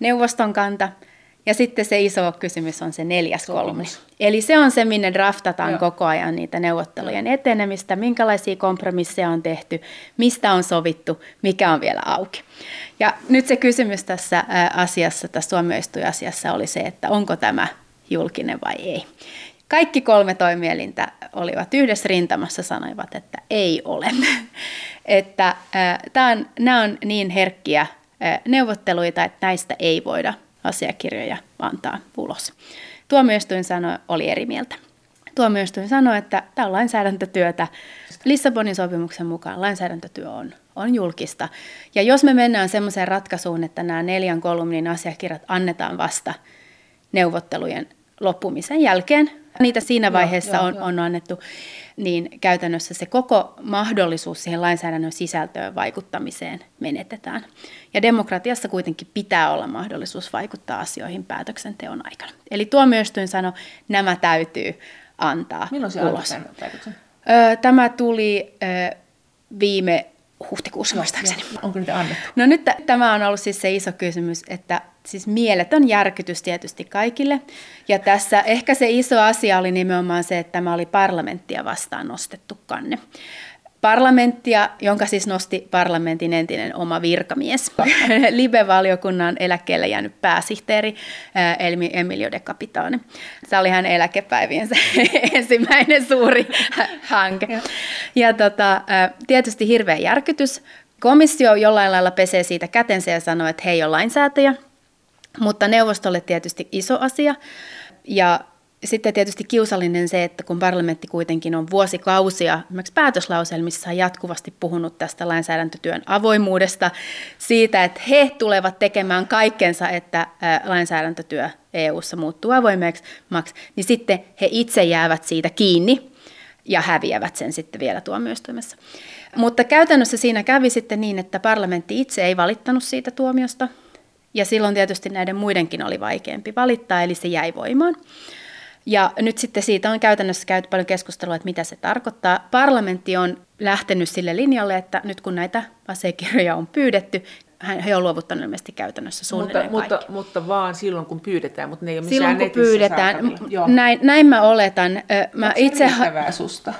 neuvoston kanta – ja sitten se iso kysymys on se neljäs kolumni. Eli se on se, minne draftataan Joo. koko ajan niitä neuvottelujen Joo. etenemistä, minkälaisia kompromisseja on tehty, mistä on sovittu, mikä on vielä auki. Ja nyt se kysymys tässä asiassa, tässä tuomioistuinasiassa oli se, että onko tämä julkinen vai ei. Kaikki kolme toimielintä olivat yhdessä rintamassa, sanoivat, että ei ole. että äh, nämä on niin herkkiä neuvotteluita, että näistä ei voida asiakirjoja antaa ulos. Tuomioistuin sanoi, oli eri mieltä. tuomioistuin sanoi, että tämä on lainsäädäntötyötä. Lissabonin sopimuksen mukaan lainsäädäntötyö on, on julkista. Ja jos me mennään semmoiseen ratkaisuun, että nämä neljän kolumnin asiakirjat annetaan vasta neuvottelujen loppumisen jälkeen, niitä siinä vaiheessa joo, joo, on, on annettu, niin käytännössä se koko mahdollisuus siihen lainsäädännön sisältöön vaikuttamiseen menetetään. Ja demokratiassa kuitenkin pitää olla mahdollisuus vaikuttaa asioihin päätöksenteon aikana. Eli tuomioistuin sanoi, nämä täytyy antaa Milloin se ulos. päätöksen? Tämä tuli viime huhtikuussa muistaakseni. Onko niitä annettu? No nyt t- tämä on ollut siis se iso kysymys, että siis mieletön järkytys tietysti kaikille. Ja tässä ehkä se iso asia oli nimenomaan se, että tämä oli parlamenttia vastaan nostettu kanne parlamenttia, jonka siis nosti parlamentin entinen oma virkamies, Libe-valiokunnan eläkkeelle jäänyt pääsihteeri Emilio de Capitane. Se oli hänen eläkepäiviensä ensimmäinen suuri hanke. Ja, ja tota, tietysti hirveä järkytys. Komissio jollain lailla pesee siitä kätensä ja sanoo, että he ei ole lainsäätäjä, mutta neuvostolle tietysti iso asia. Ja sitten tietysti kiusallinen se, että kun parlamentti kuitenkin on vuosikausia esimerkiksi päätöslauselmissa jatkuvasti puhunut tästä lainsäädäntötyön avoimuudesta, siitä, että he tulevat tekemään kaikkensa, että lainsäädäntötyö EU-ssa muuttuu avoimeksi, niin sitten he itse jäävät siitä kiinni ja häviävät sen sitten vielä tuomioistuimessa. Mutta käytännössä siinä kävi sitten niin, että parlamentti itse ei valittanut siitä tuomiosta, ja silloin tietysti näiden muidenkin oli vaikeampi valittaa, eli se jäi voimaan. Ja nyt sitten siitä on käytännössä käyty paljon keskustelua, että mitä se tarkoittaa. Parlamentti on lähtenyt sille linjalle, että nyt kun näitä asiakirjoja on pyydetty, he on luovuttanut ilmeisesti käytännössä suunnilleen mutta, mutta, mutta vaan silloin, kun pyydetään, mutta ne ei ole Silloin, kun pyydetään. Näin, näin mä oletan. Mä Onko itse... se susta?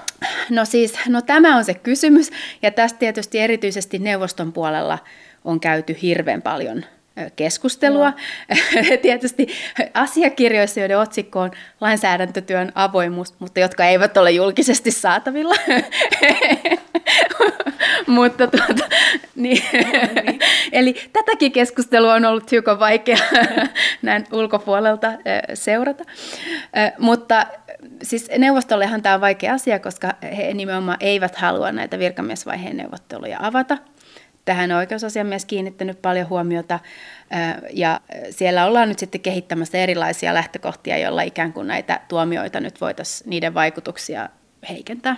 No siis, no tämä on se kysymys, ja tästä tietysti erityisesti neuvoston puolella on käyty hirveän paljon keskustelua. Tietysti asiakirjoissa, joiden otsikko on lainsäädäntötyön avoimuus, mutta jotka eivät ole julkisesti saatavilla. mutta tuota, niin, niin. Eli tätäkin keskustelua on ollut hiukan vaikea näin ulkopuolelta seurata. Mutta siis neuvostollehan tämä on vaikea asia, koska he nimenomaan eivät halua näitä virkamiesvaiheen neuvotteluja avata – Tähän oikeusasiamies kiinnittänyt paljon huomiota ja siellä ollaan nyt sitten kehittämässä erilaisia lähtökohtia, joilla ikään kuin näitä tuomioita nyt voitaisiin niiden vaikutuksia heikentää.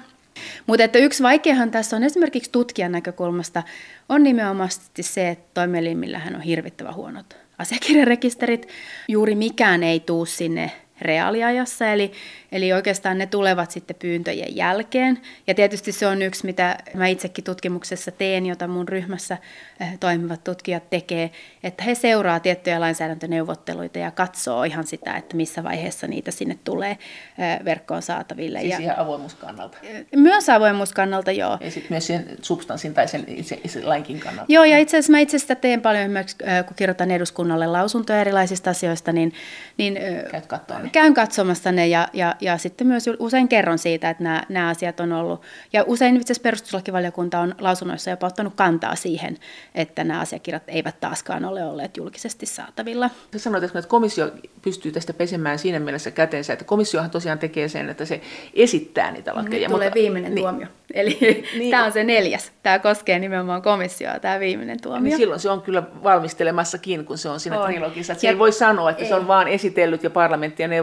Mutta että yksi vaikeahan tässä on esimerkiksi tutkijan näkökulmasta on nimenomaan se, että toimielimillähän on hirvittävän huonot asiakirjarekisterit. Juuri mikään ei tuu sinne reaaliajassa, eli, eli oikeastaan ne tulevat sitten pyyntöjen jälkeen. Ja tietysti se on yksi, mitä mä itsekin tutkimuksessa teen, jota mun ryhmässä eh, toimivat tutkijat tekee, että he seuraa tiettyjä lainsäädäntöneuvotteluita ja katsoo ihan sitä, että missä vaiheessa niitä sinne tulee eh, verkkoon saataville. Siis ja, ihan avoimuuskannalta? Eh, myös avoimuuskannalta, joo. Ja sitten myös sen substanssin tai sen itse, itse lainkin kannalta? Joo, ja itse asiassa mä itse sitä teen paljon esimerkiksi, kun kirjoitan eduskunnalle lausuntoja erilaisista asioista, niin... niin Käyt katsoa käyn katsomassa ne ja, ja, ja sitten myös usein kerron siitä, että nämä, nämä asiat on ollut. Ja usein itse asiassa perustuslakivaliokunta on lausunnoissa jopa ottanut kantaa siihen, että nämä asiakirjat eivät taaskaan ole olleet julkisesti saatavilla. Sä sanoit, että komissio pystyy tästä pesemään siinä mielessä kätensä, että komissiohan tosiaan tekee sen, että se esittää niitä lakeja. Nyt tulee mutta, viimeinen niin, tuomio. Eli niin, tämä on se neljäs. Tämä koskee nimenomaan komissioa, tämä viimeinen tuomio. Niin silloin se on kyllä valmistelemassakin, kun se on siinä on. trilogissa. Että se ei voi sanoa, että ei. se on vaan esitellyt ja parlamentti ja neuvosto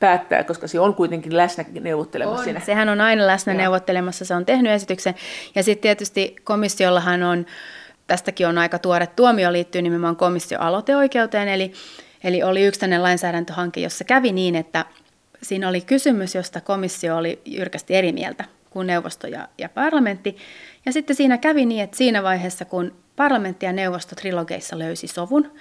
päättää, koska se on kuitenkin läsnä neuvottelemassa on. siinä. Sehän on aina läsnä ja. neuvottelemassa, se on tehnyt esityksen. Ja sitten tietysti komissiollahan on, tästäkin on aika tuore tuomio liittyy nimenomaan komissio-aloiteoikeuteen, eli, eli oli yksi tämmöinen lainsäädäntöhanke, jossa kävi niin, että siinä oli kysymys, josta komissio oli jyrkästi eri mieltä kuin neuvosto ja, ja parlamentti. Ja sitten siinä kävi niin, että siinä vaiheessa, kun parlamentti ja neuvosto trilogeissa löysi sovun,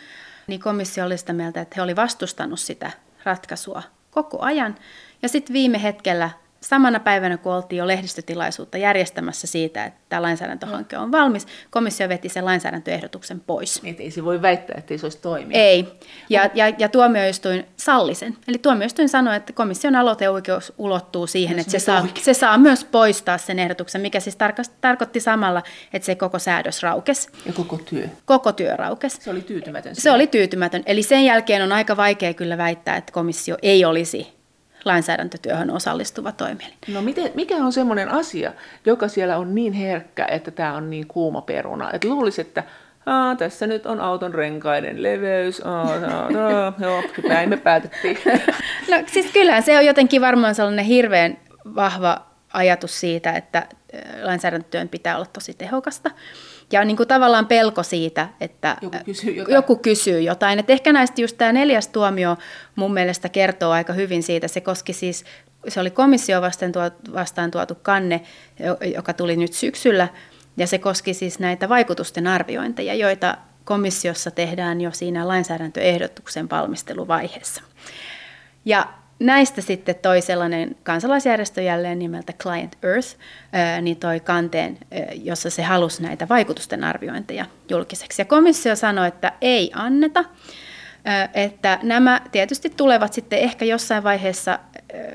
niin komissio oli sitä mieltä, että he oli vastustanut sitä ratkaisua koko ajan. Ja sitten viime hetkellä samana päivänä, kun oltiin jo lehdistötilaisuutta järjestämässä siitä, että tämä lainsäädäntöhanke on valmis, komissio veti sen lainsäädäntöehdotuksen pois. Niin, ei se voi väittää, että se olisi toimia. Ei, ja, ja, ja tuomioistuin salli sen. Eli tuomioistuin sanoi, että komission aloiteoikeus ulottuu siihen, että se saa, se saa myös poistaa sen ehdotuksen, mikä siis tarko- tarkoitti samalla, että se koko säädös raukesi. Ja koko työ? Koko työ raukesi. Se oli tyytymätön. Se oli tyytymätön. Eli sen jälkeen on aika vaikea kyllä väittää, että komissio ei olisi lainsäädäntötyöhön osallistuva toimielin. No miten, mikä on semmoinen asia, joka siellä on niin herkkä, että tämä on niin kuuma peruna? Että luulisi, että Aa, tässä nyt on auton renkaiden leveys, aa, aa, aa, joo, näin me päätettiin. No siis kyllähän se on jotenkin varmaan sellainen hirveän vahva ajatus siitä, että lainsäädäntötyön pitää olla tosi tehokasta. Ja niin kuin tavallaan pelko siitä, että joku kysyy jotain. Joku kysyy jotain. Et ehkä näistä just tämä neljäs tuomio mun mielestä kertoo aika hyvin siitä. Se koski siis, se oli komissio vastaan, tuot, vastaan tuotu kanne, joka tuli nyt syksyllä. Ja se koski siis näitä vaikutusten arviointeja, joita komissiossa tehdään jo siinä lainsäädäntöehdotuksen valmisteluvaiheessa. Ja näistä sitten toi sellainen kansalaisjärjestö jälleen nimeltä Client Earth, niin toi kanteen, jossa se halusi näitä vaikutusten arviointeja julkiseksi. Ja komissio sanoi, että ei anneta, että nämä tietysti tulevat sitten ehkä jossain vaiheessa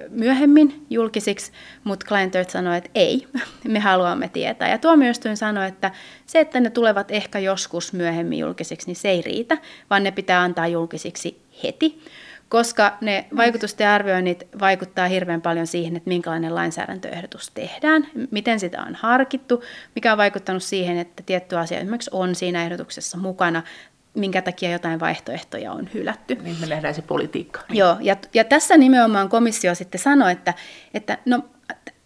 myöhemmin julkisiksi, mutta Client Earth sanoi, että ei, me haluamme tietää. Ja tuomioistuin sanoi, että se, että ne tulevat ehkä joskus myöhemmin julkisiksi, niin se ei riitä, vaan ne pitää antaa julkisiksi heti koska ne vaikutusten arvioinnit vaikuttaa hirveän paljon siihen, että minkälainen lainsäädäntöehdotus tehdään, miten sitä on harkittu, mikä on vaikuttanut siihen, että tietty asia esimerkiksi on siinä ehdotuksessa mukana, minkä takia jotain vaihtoehtoja on hylätty. Niin me nähdään se politiikka. Joo, ja, ja tässä nimenomaan komissio sitten sanoi, että, että no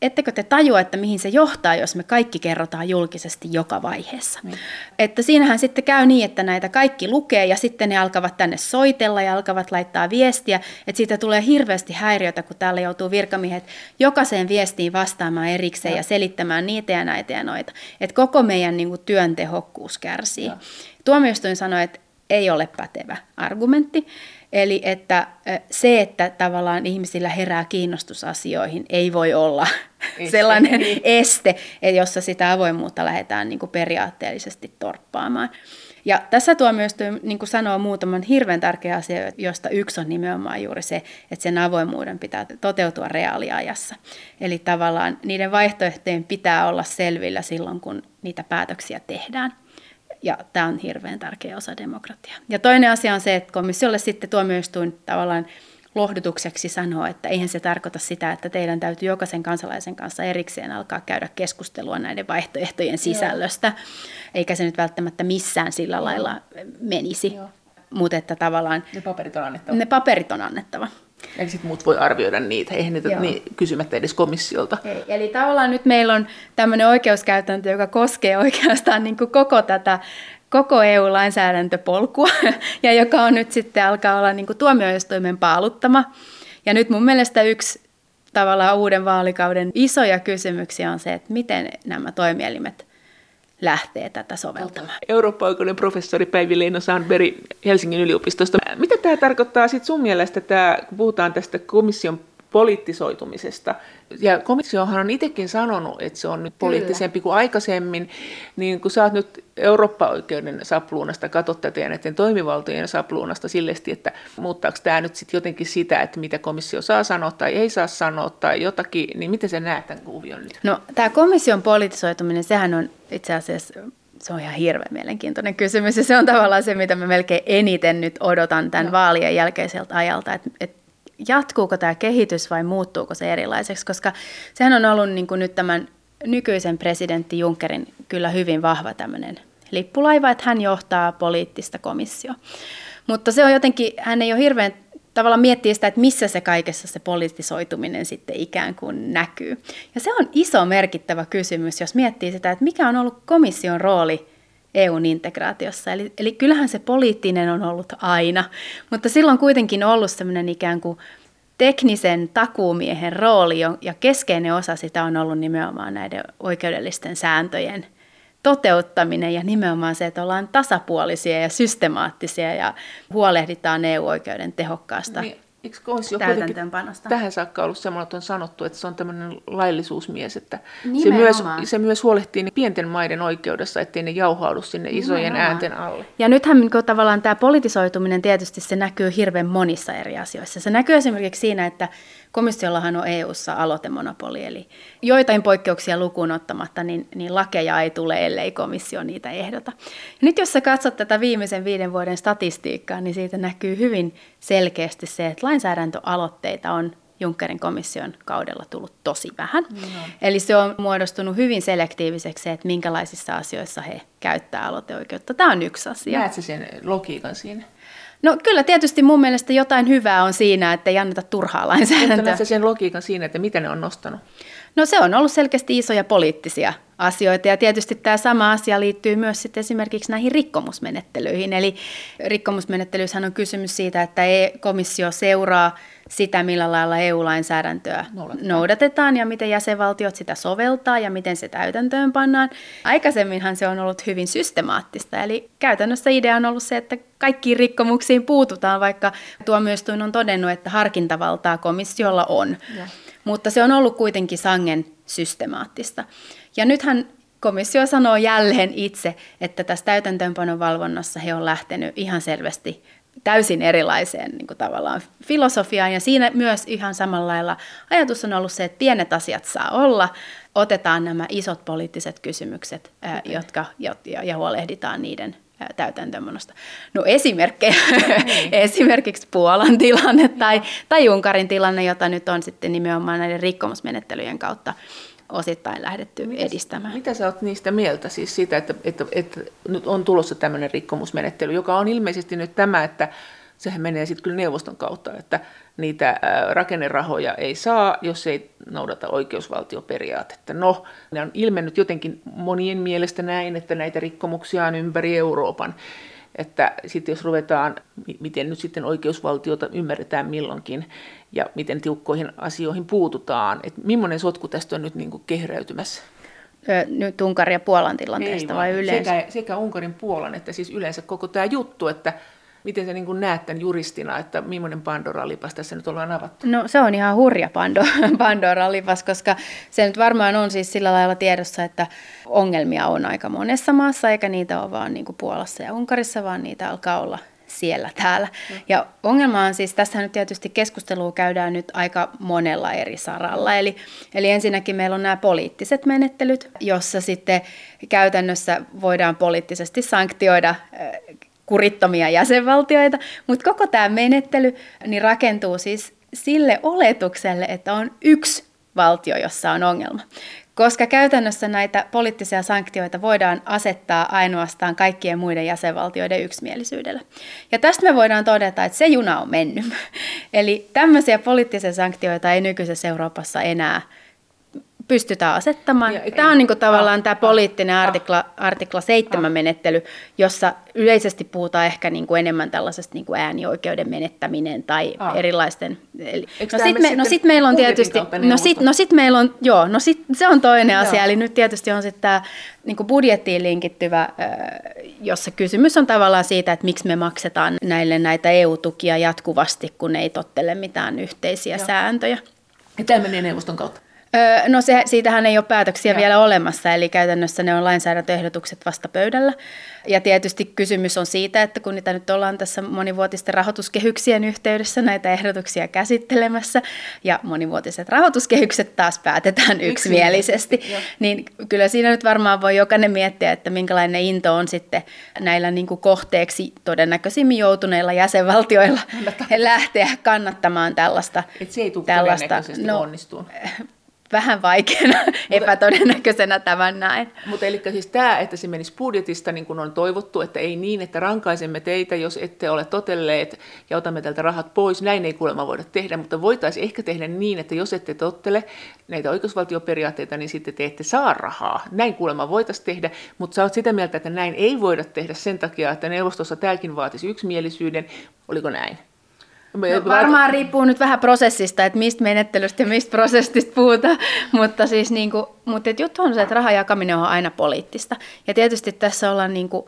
ettekö te tajua, että mihin se johtaa, jos me kaikki kerrotaan julkisesti joka vaiheessa. Niin. Että siinähän sitten käy niin, että näitä kaikki lukee ja sitten ne alkavat tänne soitella ja alkavat laittaa viestiä. Että siitä tulee hirveästi häiriötä, kun täällä joutuu virkamiehet jokaiseen viestiin vastaamaan erikseen ja, ja selittämään niitä ja näitä ja noita. Että koko meidän niin kuin, työn tehokkuus kärsii. Ja. Tuomioistuin sanoi, että ei ole pätevä argumentti. Eli että se, että tavallaan ihmisillä herää kiinnostusasioihin, ei voi olla este. sellainen niin. este, jossa sitä avoimuutta lähdetään niin kuin periaatteellisesti torppaamaan. Ja tässä tuomioistuin niin kuin sanoo muutaman hirveän tärkeä asia, josta yksi on nimenomaan juuri se, että sen avoimuuden pitää toteutua reaaliajassa. Eli tavallaan niiden vaihtoehtojen pitää olla selvillä silloin, kun niitä päätöksiä tehdään. Ja tämä on hirveän tärkeä osa demokratiaa. Ja toinen asia on se, että komissiolle sitten tuomioistuin tavallaan lohdutukseksi sanoo, että eihän se tarkoita sitä, että teidän täytyy jokaisen kansalaisen kanssa erikseen alkaa käydä keskustelua näiden vaihtoehtojen sisällöstä, Joo. eikä se nyt välttämättä missään sillä Joo. lailla menisi. Mutta että tavallaan... Ne paperit on annettava. Ne paperit on annettava. Eli sitten muut voi arvioida niitä, eihän niitä niin, kysymättä edes komissiolta. Ei, eli tavallaan nyt meillä on tämmöinen oikeuskäytäntö, joka koskee oikeastaan niin kuin koko tätä koko EU-lainsäädäntöpolkua, ja joka on nyt sitten alkaa olla niin kuin tuomioistuimen paaluttama. Ja nyt mun mielestä yksi tavallaan uuden vaalikauden isoja kysymyksiä on se, että miten nämä toimielimet lähtee tätä soveltamaan. Eurooppa-oikeuden professori Päivi Leino Sandberg Helsingin yliopistosta. Mitä tämä tarkoittaa sitten sun mielestä, tämä, kun puhutaan tästä komission poliittisoitumisesta. Ja komissiohan on itsekin sanonut, että se on nyt poliittisempi kuin aikaisemmin. Niin kun sä oot nyt Eurooppa-oikeuden sapluunasta, katsot tätä ja näiden toimivaltojen sapluunasta sillesti, että muuttaako tämä nyt sitten jotenkin sitä, että mitä komissio saa sanoa tai ei saa sanoa tai jotakin, niin miten sä näet tämän kuvion nyt? No tämä komission poliittisoituminen, sehän on itse asiassa se on ihan hirveän mielenkiintoinen kysymys ja se on tavallaan se, mitä mä melkein eniten nyt odotan tämän no. vaalien jälkeiseltä ajalta, että, että jatkuuko tämä kehitys vai muuttuuko se erilaiseksi, koska sehän on ollut niin kuin nyt tämän nykyisen presidentti Junckerin kyllä hyvin vahva tämmöinen lippulaiva, että hän johtaa poliittista komissio. Mutta se on jotenkin, hän ei ole hirveän tavallaan miettiä sitä, että missä se kaikessa se politisoituminen sitten ikään kuin näkyy. Ja se on iso merkittävä kysymys, jos miettii sitä, että mikä on ollut komission rooli EUn integraatiossa. Eli, eli kyllähän se poliittinen on ollut aina, mutta silloin kuitenkin ollut semmoinen ikään kuin teknisen takuumiehen rooli ja keskeinen osa sitä on ollut nimenomaan näiden oikeudellisten sääntöjen toteuttaminen ja nimenomaan se, että ollaan tasapuolisia ja systemaattisia ja huolehditaan EU-oikeuden tehokkaasta niin Eikö komissio tähän saakka ollut semmoinen, että on sanottu, että se on tämmöinen laillisuusmies, että se myös, se myös huolehtii pienten maiden oikeudessa, ettei ne jauhaudu sinne isojen Nimenomaan. äänten alle. Ja nythän niin tavallaan tämä politisoituminen tietysti se näkyy hirveän monissa eri asioissa. Se näkyy esimerkiksi siinä, että Komissiollahan on EU-ssa aloitemonopoli, eli joitain poikkeuksia lukuun ottamatta, niin, niin lakeja ei tule, ellei komissio niitä ehdota. Ja nyt jos sä katsot tätä viimeisen viiden vuoden statistiikkaa, niin siitä näkyy hyvin selkeästi se, että lainsäädäntöaloitteita on Junckerin komission kaudella tullut tosi vähän. No. Eli se on muodostunut hyvin selektiiviseksi, että minkälaisissa asioissa he käyttää aloiteoikeutta. Tämä on yksi asia. Näetkö sen logiikan siinä? No kyllä tietysti mun mielestä jotain hyvää on siinä, että ei anneta turhaa lainsäädäntöä. Mutta sen logiikan siinä, että mitä ne on nostanut? No se on ollut selkeästi isoja poliittisia asioita ja tietysti tämä sama asia liittyy myös sitten esimerkiksi näihin rikkomusmenettelyihin. Eli rikkomusmenettelyyshän on kysymys siitä, että e- komissio seuraa sitä, millä lailla EU-lainsäädäntöä noudatetaan. noudatetaan ja miten jäsenvaltiot sitä soveltaa ja miten se täytäntöön pannaan. Aikaisemminhan se on ollut hyvin systemaattista, eli käytännössä idea on ollut se, että kaikkiin rikkomuksiin puututaan, vaikka tuomioistuin on todennut, että harkintavaltaa komissiolla on. Ja. Mutta se on ollut kuitenkin sangen systemaattista. Ja nythän komissio sanoo jälleen itse, että tässä täytäntöönpanon valvonnassa he on lähtenyt ihan selvästi täysin erilaiseen niin kuin tavallaan filosofiaan. Ja siinä myös ihan samalla lailla ajatus on ollut se, että pienet asiat saa olla, otetaan nämä isot poliittiset kysymykset, okay. jotka, ja, ja huolehditaan niiden täytäntöönpanosta. No esimerkkejä, niin. esimerkiksi Puolan tilanne tai, tai Unkarin tilanne, jota nyt on sitten nimenomaan näiden rikkomusmenettelyjen kautta osittain lähdetty Mitäs, edistämään. Mitä sä oot niistä mieltä siis siitä, että, että, että nyt on tulossa tämmöinen rikkomusmenettely, joka on ilmeisesti nyt tämä, että sehän menee sitten kyllä neuvoston kautta, että niitä rakennerahoja ei saa, jos ei noudata oikeusvaltioperiaatetta. No, ne on ilmennyt jotenkin monien mielestä näin, että näitä rikkomuksia on ympäri Euroopan. Että sitten jos ruvetaan, miten nyt sitten oikeusvaltiota ymmärretään milloinkin ja miten tiukkoihin asioihin puututaan, että millainen sotku tästä on nyt niin kuin kehräytymässä? Nyt Unkarin ja Puolan tilanteesta Ei, vai yleensä? Sekä, sekä Unkarin Puolan että siis yleensä koko tämä juttu, että Miten sä niin näet tämän juristina, että millainen Pandora-lipas tässä nyt ollaan avattu? No se on ihan hurja Pandora-lipas, koska se nyt varmaan on siis sillä lailla tiedossa, että ongelmia on aika monessa maassa, eikä niitä ole vaan niin kuin Puolassa ja Unkarissa, vaan niitä alkaa olla siellä täällä. Mm. Ja ongelma on siis, tässä nyt tietysti keskustelua käydään nyt aika monella eri saralla. Eli, eli ensinnäkin meillä on nämä poliittiset menettelyt, jossa sitten käytännössä voidaan poliittisesti sanktioida kurittomia jäsenvaltioita, mutta koko tämä menettely niin rakentuu siis sille oletukselle, että on yksi valtio, jossa on ongelma. Koska käytännössä näitä poliittisia sanktioita voidaan asettaa ainoastaan kaikkien muiden jäsenvaltioiden yksimielisyydellä. Ja tästä me voidaan todeta, että se juna on mennyt. Eli tämmöisiä poliittisia sanktioita ei nykyisessä Euroopassa enää pystytään asettamaan. Ja, tämä on niin kuin tavallaan ah, tämä poliittinen ah, artikla, artikla 7 ah, menettely, jossa yleisesti puhutaan ehkä niin kuin enemmän tällaisesta niin kuin äänioikeuden menettäminen tai ah. erilaisten... Eli, no sitten me, no sit meillä on tietysti... No sitten no sit meillä on, joo, no sit, se on toinen joo. asia, eli nyt tietysti on sitten tämä niin kuin budjettiin linkittyvä, jossa kysymys on tavallaan siitä, että miksi me maksetaan näille näitä EU-tukia jatkuvasti, kun ei tottele mitään yhteisiä joo. sääntöjä. Ja tämä menee neuvoston kautta? Öö, no se, siitähän ei ole päätöksiä ja. vielä olemassa, eli käytännössä ne on lainsäädäntöehdotukset vasta pöydällä. Ja tietysti kysymys on siitä, että kun niitä nyt ollaan tässä monivuotisten rahoituskehyksien yhteydessä näitä ehdotuksia käsittelemässä, ja monivuotiset rahoituskehykset taas päätetään yksimielisesti, yksimielisesti niin kyllä siinä nyt varmaan voi jokainen miettiä, että minkälainen into on sitten näillä niin kuin kohteeksi todennäköisimmin joutuneilla jäsenvaltioilla lähteä kannattamaan tällaista. Et se ei tule tällaista, no, onnistuun vähän vaikeana, epätodennäköisenä tämän näin. Mutta eli siis tämä, että se menisi budjetista niin kuin on toivottu, että ei niin, että rankaisemme teitä, jos ette ole totelleet ja otamme tältä rahat pois. Näin ei kuulemma voida tehdä, mutta voitaisiin ehkä tehdä niin, että jos ette tottele näitä oikeusvaltioperiaatteita, niin sitten te ette saa rahaa. Näin kuulemma voitaisiin tehdä, mutta sä oot sitä mieltä, että näin ei voida tehdä sen takia, että neuvostossa tämäkin vaatisi yksimielisyyden. Oliko näin? No, varmaan riippuu nyt vähän prosessista, että mistä menettelystä ja mistä prosessista puhutaan, mutta siis niin kuin, mutta juttu on se, että rahan jakaminen on aina poliittista. Ja tietysti tässä ollaan niin kuin,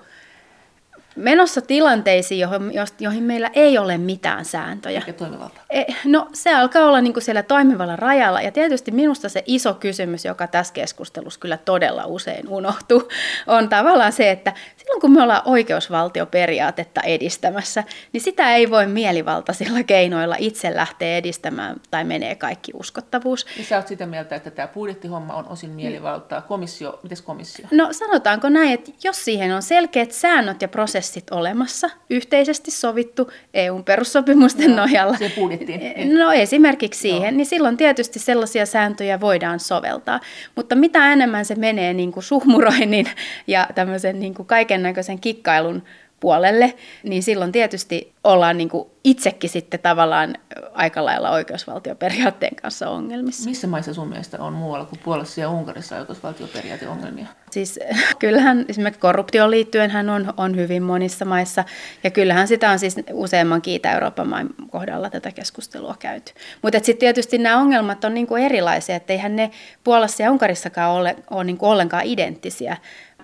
menossa tilanteisiin, joihin, joihin meillä ei ole mitään sääntöjä. Eikä toimivalta. E, no se alkaa olla niin kuin siellä toimivalla rajalla. Ja tietysti minusta se iso kysymys, joka tässä keskustelussa kyllä todella usein unohtuu, on tavallaan se, että silloin kun me ollaan oikeusvaltioperiaatetta edistämässä, niin sitä ei voi mielivaltaisilla keinoilla itse lähteä edistämään tai menee kaikki uskottavuus. Ja sä oot sitä mieltä, että tämä budjettihomma on osin mielivaltaa. Komissio, mites komissio? No sanotaanko näin, että jos siihen on selkeät säännöt ja prosessit, olemassa, yhteisesti sovittu EUn perussopimusten no, nojalla. Se budjettiin. Niin. No esimerkiksi siihen, Joo. niin silloin tietysti sellaisia sääntöjä voidaan soveltaa. Mutta mitä enemmän se menee niin kuin suhmuroinnin ja tämmöisen niin kuin kaiken näköisen kikkailun puolelle, niin silloin tietysti ollaan niin kuin itsekin sitten tavallaan aika lailla oikeusvaltioperiaatteen kanssa ongelmissa. Missä maissa sun mielestä on muualla kuin Puolassa ja Unkarissa oikeusvaltioperiaateongelmia? Siis kyllähän esimerkiksi korruptioon liittyen hän on, on hyvin monissa maissa, ja kyllähän sitä on siis useamman kiitä Euroopan main kohdalla tätä keskustelua käyty. Mutta sitten tietysti nämä ongelmat on niinku erilaisia, että eihän ne Puolassa ja Unkarissakaan ole, ole niinku ollenkaan identtisiä,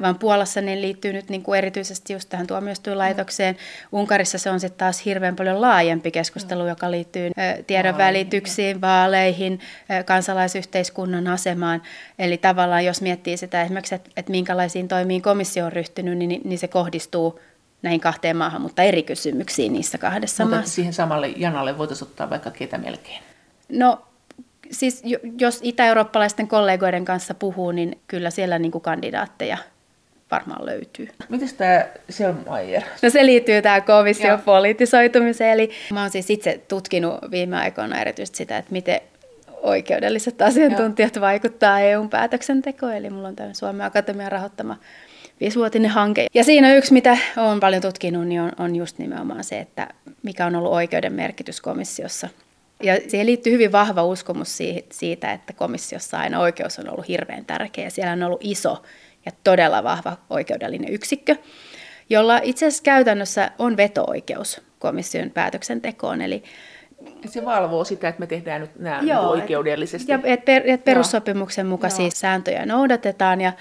vaan Puolassa ne liittyy nyt niin kuin erityisesti just tähän tuomioistuinlaitokseen. Unkarissa se on sitten taas hirveän paljon laajempi keskustelu, joka liittyy tiedon välityksiin, vaaleihin, kansalaisyhteiskunnan asemaan. Eli tavallaan jos miettii sitä esimerkiksi, että, että minkälaisiin toimiin komissio on ryhtynyt, niin, niin se kohdistuu näihin kahteen maahan, mutta eri kysymyksiin niissä kahdessa mutta maassa. siihen samalle janalle voitaisiin ottaa vaikka ketä melkein? No siis jos itä-eurooppalaisten kollegoiden kanssa puhuu, niin kyllä siellä niin kuin kandidaatteja varmaan löytyy. Miten tämä Selmayr? No se liittyy tähän komission politisoitumiseen. Eli mä oon siis itse tutkinut viime aikoina erityisesti sitä, että miten oikeudelliset asiantuntijat Joo. vaikuttaa EUn päätöksentekoon. Eli mulla on tämä Suomen Akatemian rahoittama viisivuotinen hanke. Ja siinä yksi, mitä olen paljon tutkinut, niin on, on just nimenomaan se, että mikä on ollut oikeuden merkitys komissiossa. Ja siihen liittyy hyvin vahva uskomus siitä, että komissiossa aina oikeus on ollut hirveän tärkeä. Siellä on ollut iso ja todella vahva oikeudellinen yksikkö, jolla itse asiassa käytännössä on veto-oikeus komission päätöksentekoon. Eli se valvoo sitä, että me tehdään nyt nämä Joo, oikeudellisesti. Ja et per, et perussopimuksen mukaisia Joo. sääntöjä noudatetaan. Ja,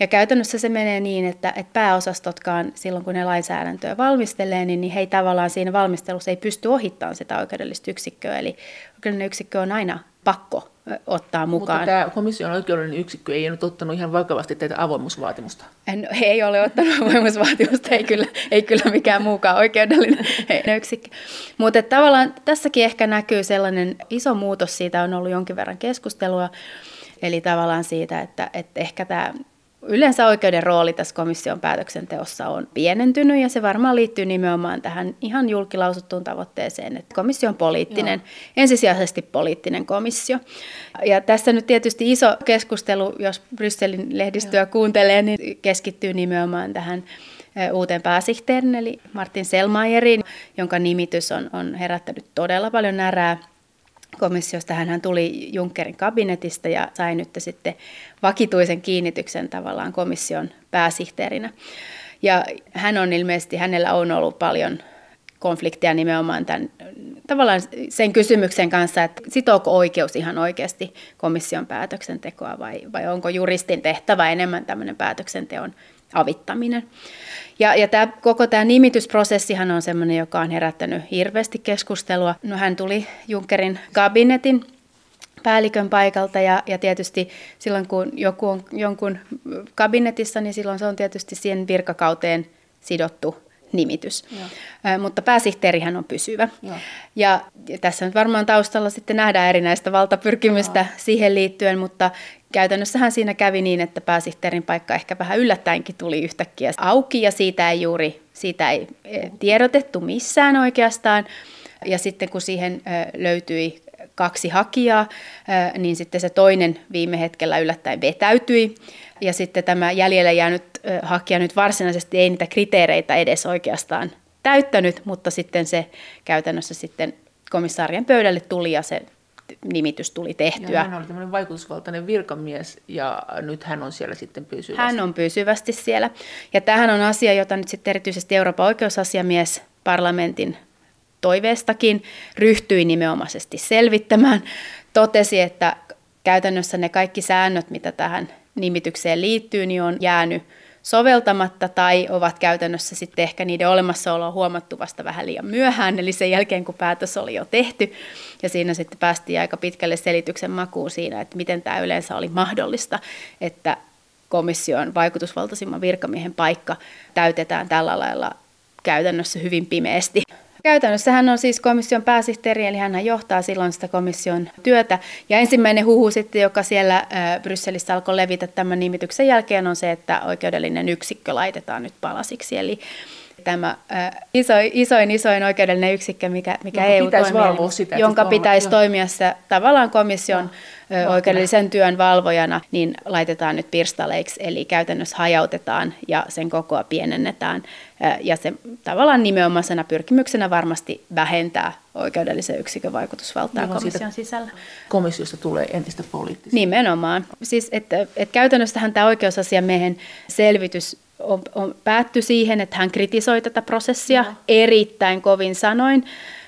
ja käytännössä se menee niin, että et pääosastotkaan silloin, kun ne lainsäädäntöä valmistelee, niin, niin he ei tavallaan siinä valmistelussa ei pysty ohittamaan sitä oikeudellista yksikköä. Eli oikeudellinen yksikkö on aina pakko ottaa mukaan. Mutta tämä komission oikeudellinen yksikkö ei nyt ottanut ihan vakavasti tätä avoimuusvaatimusta. No, he ei ole ottanut avoimuusvaatimusta, ei kyllä, ei kyllä mikään muukaan oikeudellinen yksikkö. Mutta tavallaan tässäkin ehkä näkyy sellainen iso muutos, siitä on ollut jonkin verran keskustelua, eli tavallaan siitä, että, että ehkä tämä Yleensä oikeuden rooli tässä komission päätöksenteossa on pienentynyt ja se varmaan liittyy nimenomaan tähän ihan julkilausuttuun tavoitteeseen, että komissio on poliittinen, Joo. ensisijaisesti poliittinen komissio. Ja tässä nyt tietysti iso keskustelu, jos Brysselin lehdistöä Joo. kuuntelee, niin keskittyy nimenomaan tähän uuteen pääsihteerin, eli Martin Selmayerin, jonka nimitys on, on herättänyt todella paljon närää komissiosta. Hän tuli Junckerin kabinetista ja sai nyt sitten vakituisen kiinnityksen tavallaan komission pääsihteerinä. Ja hän on ilmeisesti, hänellä on ollut paljon konflikteja nimenomaan tämän, tavallaan sen kysymyksen kanssa, että sitooko oikeus ihan oikeasti komission päätöksentekoa vai, vai onko juristin tehtävä enemmän tämmöinen päätöksenteon avittaminen. Ja, ja tämä, koko tämä nimitysprosessihan on sellainen, joka on herättänyt hirveästi keskustelua. No hän tuli Junckerin kabinetin päällikön paikalta ja, ja tietysti silloin kun joku on jonkun kabinetissa, niin silloin se on tietysti siihen virkakauteen sidottu nimitys. Joo. Mutta pääsihteerihän on pysyvä. Joo. Ja tässä nyt varmaan taustalla sitten nähdään erinäistä valtapyrkimystä Joo. siihen liittyen, mutta käytännössähän siinä kävi niin, että pääsihteerin paikka ehkä vähän yllättäenkin tuli yhtäkkiä auki ja siitä ei juuri siitä ei e, tiedotettu missään oikeastaan. Ja sitten kun siihen löytyi kaksi hakijaa, niin sitten se toinen viime hetkellä yllättäen vetäytyi. Ja sitten tämä jäljellä jäänyt hakija nyt varsinaisesti ei niitä kriteereitä edes oikeastaan täyttänyt, mutta sitten se käytännössä sitten komissaarien pöydälle tuli ja se nimitys tuli tehtyä. Ja hän oli tämmöinen vaikutusvaltainen virkamies ja nyt hän on siellä sitten pysyvästi. Hän on pysyvästi siellä. Ja tähän on asia, jota nyt sitten erityisesti Euroopan oikeusasiamies parlamentin toiveestakin ryhtyi nimenomaisesti selvittämään. Totesi, että käytännössä ne kaikki säännöt, mitä tähän nimitykseen liittyy, niin on jäänyt soveltamatta tai ovat käytännössä sitten ehkä niiden olemassaoloa huomattu vasta vähän liian myöhään, eli sen jälkeen kun päätös oli jo tehty. Ja siinä sitten päästiin aika pitkälle selityksen makuun siinä, että miten tämä yleensä oli mahdollista, että komission vaikutusvaltaisimman virkamiehen paikka täytetään tällä lailla käytännössä hyvin pimeästi. Käytännössä hän on siis komission pääsihteeri, eli hän johtaa silloin sitä komission työtä. Ja ensimmäinen huhu sitten, joka siellä Brysselissä alkoi levitä tämän nimityksen jälkeen, on se, että oikeudellinen yksikkö laitetaan nyt palasiksi. Eli tämä äh, iso, isoin, isoin oikeudellinen yksikkö, mikä, mikä jonka EU pitäisi toimii, sitä, jonka pitäisi toimia se, tavallaan komission no. oikeudellisen työn valvojana, niin laitetaan nyt pirstaleiksi, eli käytännössä hajautetaan ja sen kokoa pienennetään. Ja se tavallaan nimenomaisena pyrkimyksenä varmasti vähentää oikeudellisen yksikön vaikutusvaltaa Jolloin komission sisällä. Komissiosta tulee entistä poliittista. Nimenomaan. Siis, että, että käytännössähän tämä oikeusasiamiehen selvitys on, on, päättyi siihen, että hän kritisoi tätä prosessia no. erittäin kovin sanoin.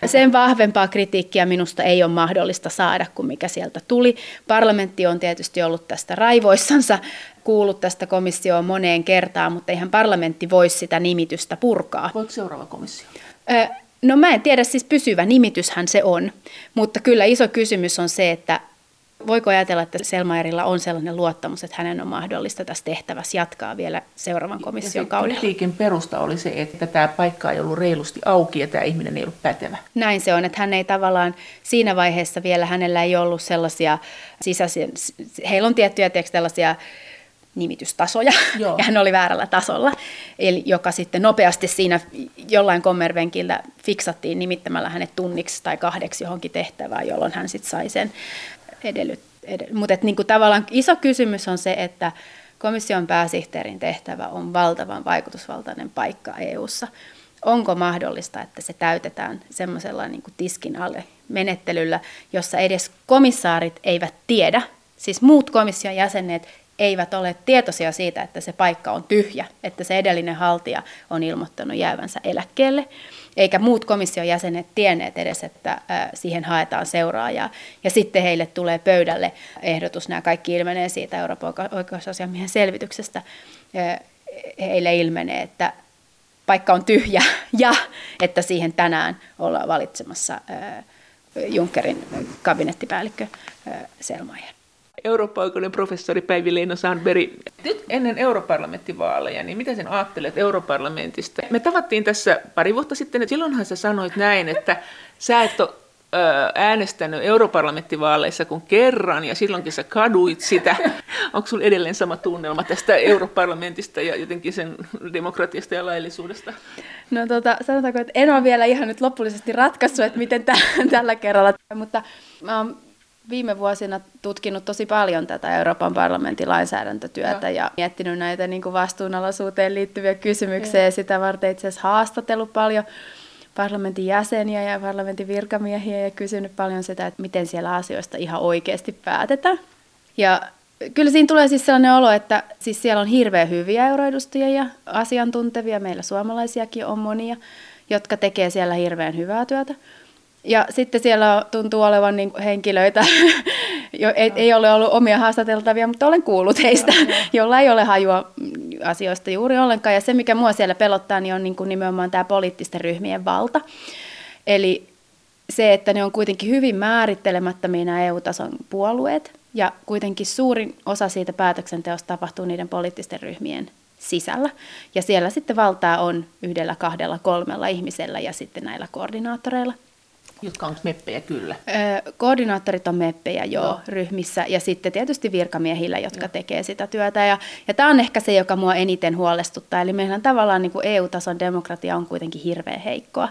Sen vahvempaa kritiikkiä minusta ei ole mahdollista saada kuin mikä sieltä tuli. Parlamentti on tietysti ollut tästä raivoissansa, kuullut tästä komissioon moneen kertaan, mutta eihän parlamentti voi sitä nimitystä purkaa. Voiko seuraava komissio? No mä en tiedä, siis pysyvä nimityshän se on, mutta kyllä iso kysymys on se, että voiko ajatella, että Selmaerilla on sellainen luottamus, että hänen on mahdollista tässä tehtävässä jatkaa vielä seuraavan komission ja kaudella? Kritiikin perusta oli se, että tämä paikka ei ollut reilusti auki ja tämä ihminen ei ollut pätevä. Näin se on, että hän ei tavallaan siinä vaiheessa vielä, hänellä ei ollut sellaisia sisäisiä, heillä on tiettyjä tiedätkö, tällaisia nimitystasoja, Joo. ja hän oli väärällä tasolla, eli joka sitten nopeasti siinä jollain kommervenkillä fiksattiin nimittämällä hänet tunniksi tai kahdeksi johonkin tehtävään, jolloin hän sitten sai sen edellyt, edell, mutta niin kuin tavallaan iso kysymys on se, että komission pääsihteerin tehtävä on valtavan vaikutusvaltainen paikka EU:ssa. Onko mahdollista, että se täytetään semmoisella niin kuin tiskin alle menettelyllä, jossa edes komissaarit eivät tiedä, siis muut komission jäsenet eivät ole tietoisia siitä, että se paikka on tyhjä, että se edellinen haltija on ilmoittanut jäävänsä eläkkeelle eikä muut komission jäsenet tienneet edes, että siihen haetaan seuraajaa. Ja sitten heille tulee pöydälle ehdotus, nämä kaikki ilmenee siitä Euroopan oikeusasiamiehen selvityksestä, heille ilmenee, että paikka on tyhjä ja että siihen tänään ollaan valitsemassa Junckerin kabinettipäällikkö Selmayer. Eurooppa-oikeuden professori Päivi Leino Sandberg. Nyt ennen europarlamenttivaaleja, niin mitä sen ajattelet europarlamentista? Me tavattiin tässä pari vuotta sitten, että silloinhan sä sanoit näin, että sä et ole äänestänyt europarlamenttivaaleissa kuin kerran ja silloinkin sä kaduit sitä. Onko sinulla edelleen sama tunnelma tästä europarlamentista ja jotenkin sen demokratiasta ja laillisuudesta? No tota, sanotaanko, että en ole vielä ihan nyt lopullisesti ratkaissut, että miten t- tällä kerralla, mutta mä oon viime vuosina tutkinut tosi paljon tätä Euroopan parlamentin lainsäädäntötyötä ja, ja miettinyt näitä niin kuin vastuunalaisuuteen liittyviä kysymyksiä ja, ja sitä varten itse asiassa haastatellut paljon parlamentin jäseniä ja parlamentin virkamiehiä ja kysynyt paljon sitä, että miten siellä asioista ihan oikeasti päätetään. Ja kyllä siinä tulee siis sellainen olo, että siis siellä on hirveän hyviä euroedustajia ja asiantuntevia, meillä suomalaisiakin on monia, jotka tekee siellä hirveän hyvää työtä. Ja sitten siellä tuntuu olevan niin henkilöitä, jo, ei, ei ole ollut omia haastateltavia, mutta olen kuullut heistä, jolla ei ole hajua asioista juuri ollenkaan. Ja se, mikä mua siellä pelottaa, niin on niin kuin nimenomaan tämä poliittisten ryhmien valta. Eli se, että ne on kuitenkin hyvin määrittelemättömiä nämä EU-tason puolueet, ja kuitenkin suurin osa siitä päätöksenteosta tapahtuu niiden poliittisten ryhmien sisällä. Ja siellä sitten valtaa on yhdellä, kahdella, kolmella ihmisellä ja sitten näillä koordinaattoreilla – jotka on meppejä kyllä. Öö, koordinaattorit on meppejä jo no. ryhmissä ja sitten tietysti virkamiehillä, jotka no. tekee sitä työtä. Ja, ja tämä on ehkä se, joka mua eniten huolestuttaa. Eli meillä tavallaan niin kuin EU-tason demokratia on kuitenkin hirveän heikkoa.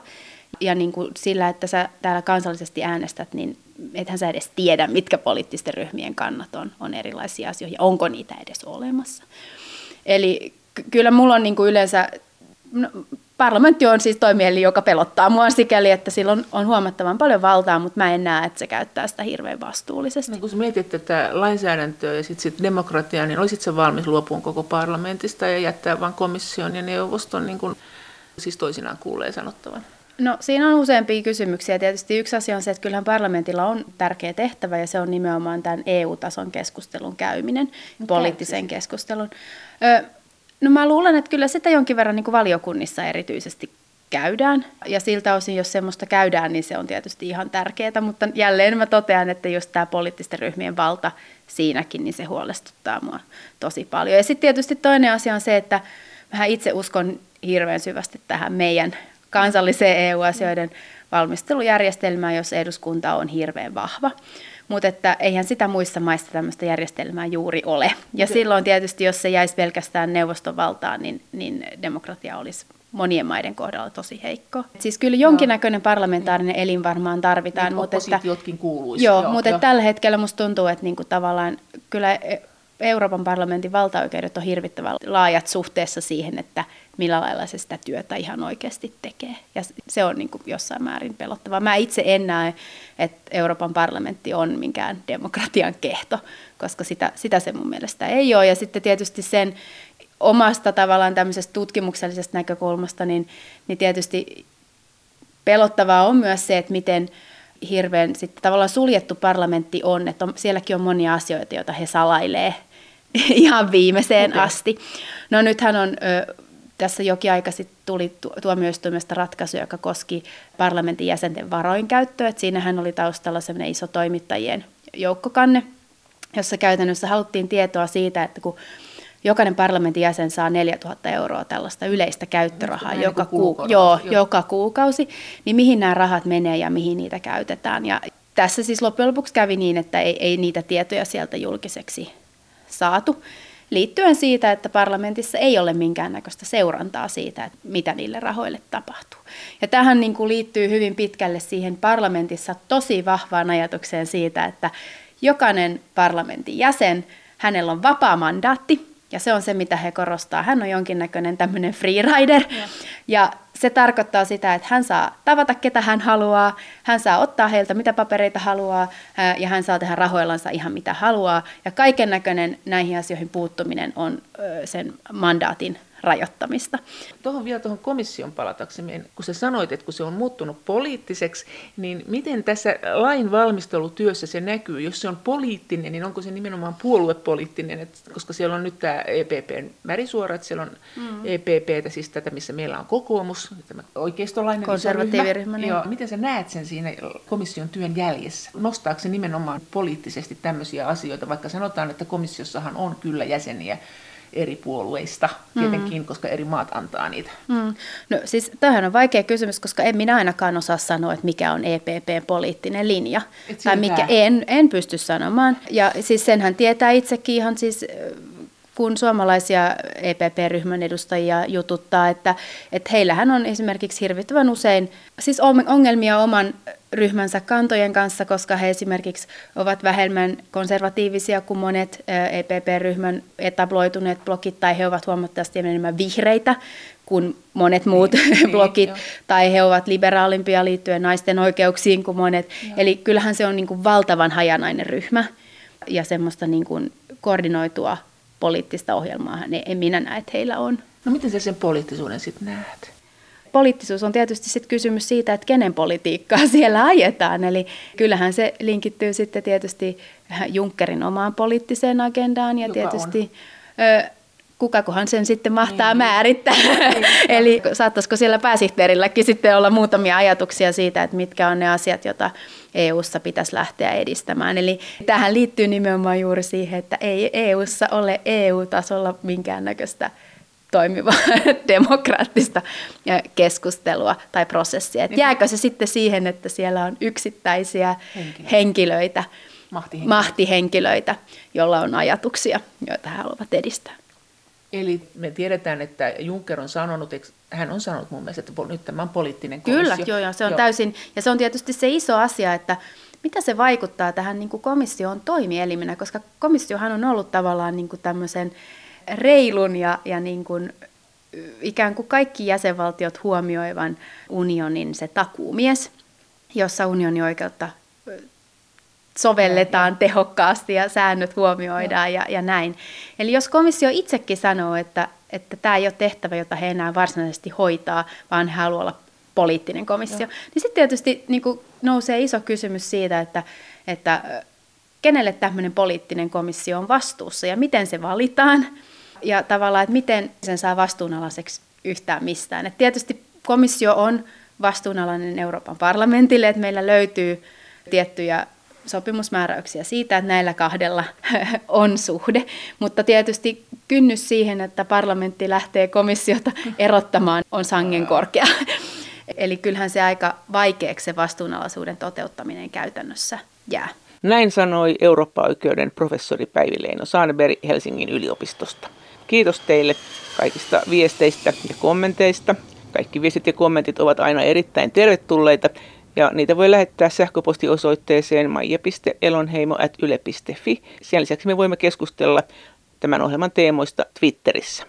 Ja niin kuin sillä, että sä täällä kansallisesti äänestät, niin ethän sä edes tiedä, mitkä poliittisten ryhmien kannat on, on erilaisia asioita ja onko niitä edes olemassa. Eli kyllä mulla on niin kuin yleensä, no, parlamentti on siis toimieli, joka pelottaa mua sikäli, että silloin on huomattavan paljon valtaa, mutta mä en näe, että se käyttää sitä hirveän vastuullisesti. No, kun sä mietit tätä lainsäädäntöä ja sitten sit demokratiaa, niin olisit sä valmis luopuun koko parlamentista ja jättää vain komission ja neuvoston, niin kuin siis toisinaan kuulee sanottavan? No siinä on useampia kysymyksiä. Tietysti yksi asia on se, että kyllähän parlamentilla on tärkeä tehtävä ja se on nimenomaan tämän EU-tason keskustelun käyminen, no, poliittisen keskustelun. Ö, No mä luulen, että kyllä sitä jonkin verran niin kuin valiokunnissa erityisesti käydään. Ja siltä osin, jos semmoista käydään, niin se on tietysti ihan tärkeää, mutta jälleen mä totean, että just tämä poliittisten ryhmien valta siinäkin, niin se huolestuttaa mua tosi paljon. Ja sitten tietysti toinen asia on se, että mä itse uskon hirveän syvästi tähän meidän kansalliseen EU-asioiden valmistelujärjestelmään, jos eduskunta on hirveän vahva mutta että eihän sitä muissa maissa tämmöistä järjestelmää juuri ole. Ja silloin tietysti, jos se jäisi pelkästään neuvoston valtaan, niin, niin demokratia olisi monien maiden kohdalla tosi heikko. Siis kyllä jonkinnäköinen parlamentaarinen elin varmaan tarvitaan. Niin, mutta että, kuuluisi. Joo, joo mutta jo. tällä hetkellä musta tuntuu, että niinku tavallaan kyllä Euroopan parlamentin valtaoikeudet on hirvittävän laajat suhteessa siihen, että millä lailla se sitä työtä ihan oikeasti tekee. Ja se on niin kuin jossain määrin pelottavaa. Mä itse en näe, että Euroopan parlamentti on minkään demokratian kehto, koska sitä, sitä se mun mielestä ei ole. Ja sitten tietysti sen omasta tavallaan tämmöisestä tutkimuksellisesta näkökulmasta, niin, niin tietysti pelottavaa on myös se, että miten hirveän sitten tavallaan suljettu parlamentti on, että on, sielläkin on monia asioita, joita he salailee ihan viimeiseen okay. asti. No nythän on, ö, tässä jokin aika sitten tuli tuomioistuimesta ratkaisu, joka koski parlamentin jäsenten varoin käyttöä. Et siinähän oli taustalla sellainen iso toimittajien joukkokanne, jossa käytännössä haluttiin tietoa siitä, että kun jokainen parlamentin jäsen saa 4000 euroa tällaista yleistä käyttörahaa niin joka, ku, joo, joo. joka kuukausi, niin mihin nämä rahat menee ja mihin niitä käytetään. Ja tässä siis loppujen lopuksi kävi niin, että ei, ei niitä tietoja sieltä julkiseksi saatu, liittyen siitä, että parlamentissa ei ole minkäännäköistä seurantaa siitä, että mitä niille rahoille tapahtuu. Ja tähän niin kuin liittyy hyvin pitkälle siihen parlamentissa tosi vahvaan ajatukseen siitä, että jokainen parlamentin jäsen, hänellä on vapaa mandaatti, ja se on se, mitä he korostaa. Hän on jonkinnäköinen tämmöinen freerider. Ja. ja se tarkoittaa sitä, että hän saa tavata ketä hän haluaa, hän saa ottaa heiltä mitä papereita haluaa ja hän saa tehdä rahoillansa ihan mitä haluaa. Ja kaiken näköinen näihin asioihin puuttuminen on sen mandaatin rajoittamista. Tuohon vielä tuohon komission palataksemme, kun sä sanoit, että kun se on muuttunut poliittiseksi, niin miten tässä lain valmistelutyössä se näkyy? Jos se on poliittinen, niin onko se nimenomaan puoluepoliittinen? Et, koska siellä on nyt tämä EPPn märisuora, että siellä on mm. EPPtä, siis tätä, missä meillä on kokoomus, tämä oikeistolainen konservatiiviryhmä. Niin. Joo, miten sä näet sen siinä komission työn jäljessä? Nostaako se nimenomaan poliittisesti tämmöisiä asioita, vaikka sanotaan, että komissiossahan on kyllä jäseniä, eri puolueista tietenkin, mm. koska eri maat antaa niitä. Mm. No siis tämähän on vaikea kysymys, koska en minä ainakaan osaa sanoa, että mikä on EPPn poliittinen linja. tai mikä, en, en pysty sanomaan. Ja siis senhän tietää itsekin ihan siis kun suomalaisia EPP-ryhmän edustajia jututtaa, että, että heillähän on esimerkiksi hirvittävän usein siis ongelmia oman ryhmänsä kantojen kanssa, koska he esimerkiksi ovat vähemmän konservatiivisia kuin monet EPP-ryhmän etabloituneet blokit, tai he ovat huomattavasti enemmän vihreitä kuin monet muut niin, blokit, niin, tai he ovat liberaalimpia liittyen naisten oikeuksiin kuin monet. Joo. Eli kyllähän se on niin kuin valtavan hajanainen ryhmä ja semmoista niin kuin koordinoitua poliittista ohjelmaa en minä näe, että heillä on. No miten sä sen poliittisuuden sitten näet? Poliittisuus on tietysti sitten kysymys siitä, että kenen politiikkaa siellä ajetaan. Eli kyllähän se linkittyy sitten tietysti Junckerin omaan poliittiseen agendaan ja Joka tietysti... Ö, kukakohan sen sitten mahtaa niin. määrittää. Niin. Eli saattaisiko siellä pääsihteerilläkin sitten olla muutamia ajatuksia siitä, että mitkä on ne asiat, joita EU:ssa pitäisi lähteä edistämään. Eli tähän liittyy nimenomaan juuri siihen, että ei EU:ssa ole EU-tasolla minkäännäköistä toimivaa demokraattista keskustelua tai prosessia. Et niin. jääkö se sitten siihen, että siellä on yksittäisiä henkilöitä, henkilöitä mahtihenkilöitä. mahtihenkilöitä, joilla on ajatuksia, joita he haluavat edistää. Eli me tiedetään, että Juncker on sanonut, hän on sanonut mun mielestä, että nyt tämä on poliittinen komissio. Kyllä, joo, joo, se on joo. täysin, ja se on tietysti se iso asia, että mitä se vaikuttaa tähän niin kuin komission toimielimenä, koska komissiohan on ollut tavallaan niin kuin tämmöisen reilun ja, ja niin kuin ikään kuin kaikki jäsenvaltiot huomioivan unionin se takuumies, jossa unionin oikeutta sovelletaan tehokkaasti ja säännöt huomioidaan ja. Ja, näin. Eli jos komissio itsekin sanoo, että, että tämä ei ole tehtävä, jota he enää varsinaisesti hoitaa, vaan he haluavat olla poliittinen komissio, ja. niin sitten tietysti niin kuin nousee iso kysymys siitä, että, että kenelle tämmöinen poliittinen komissio on vastuussa ja miten se valitaan ja tavallaan, että miten sen saa vastuunalaiseksi yhtään mistään. Et tietysti komissio on vastuunalainen Euroopan parlamentille, että meillä löytyy tiettyjä sopimusmääräyksiä siitä, että näillä kahdella on suhde, mutta tietysti kynnys siihen, että parlamentti lähtee komissiota erottamaan, on sangen korkea. Eli kyllähän se aika vaikeaksi se vastuunalaisuuden toteuttaminen käytännössä jää. Näin sanoi Eurooppa-oikeuden professori Päivi Leino Saanberg Helsingin yliopistosta. Kiitos teille kaikista viesteistä ja kommenteista. Kaikki viestit ja kommentit ovat aina erittäin tervetulleita ja niitä voi lähettää sähköpostiosoitteeseen maija.elonheimo.yle.fi. Sen lisäksi me voimme keskustella tämän ohjelman teemoista Twitterissä.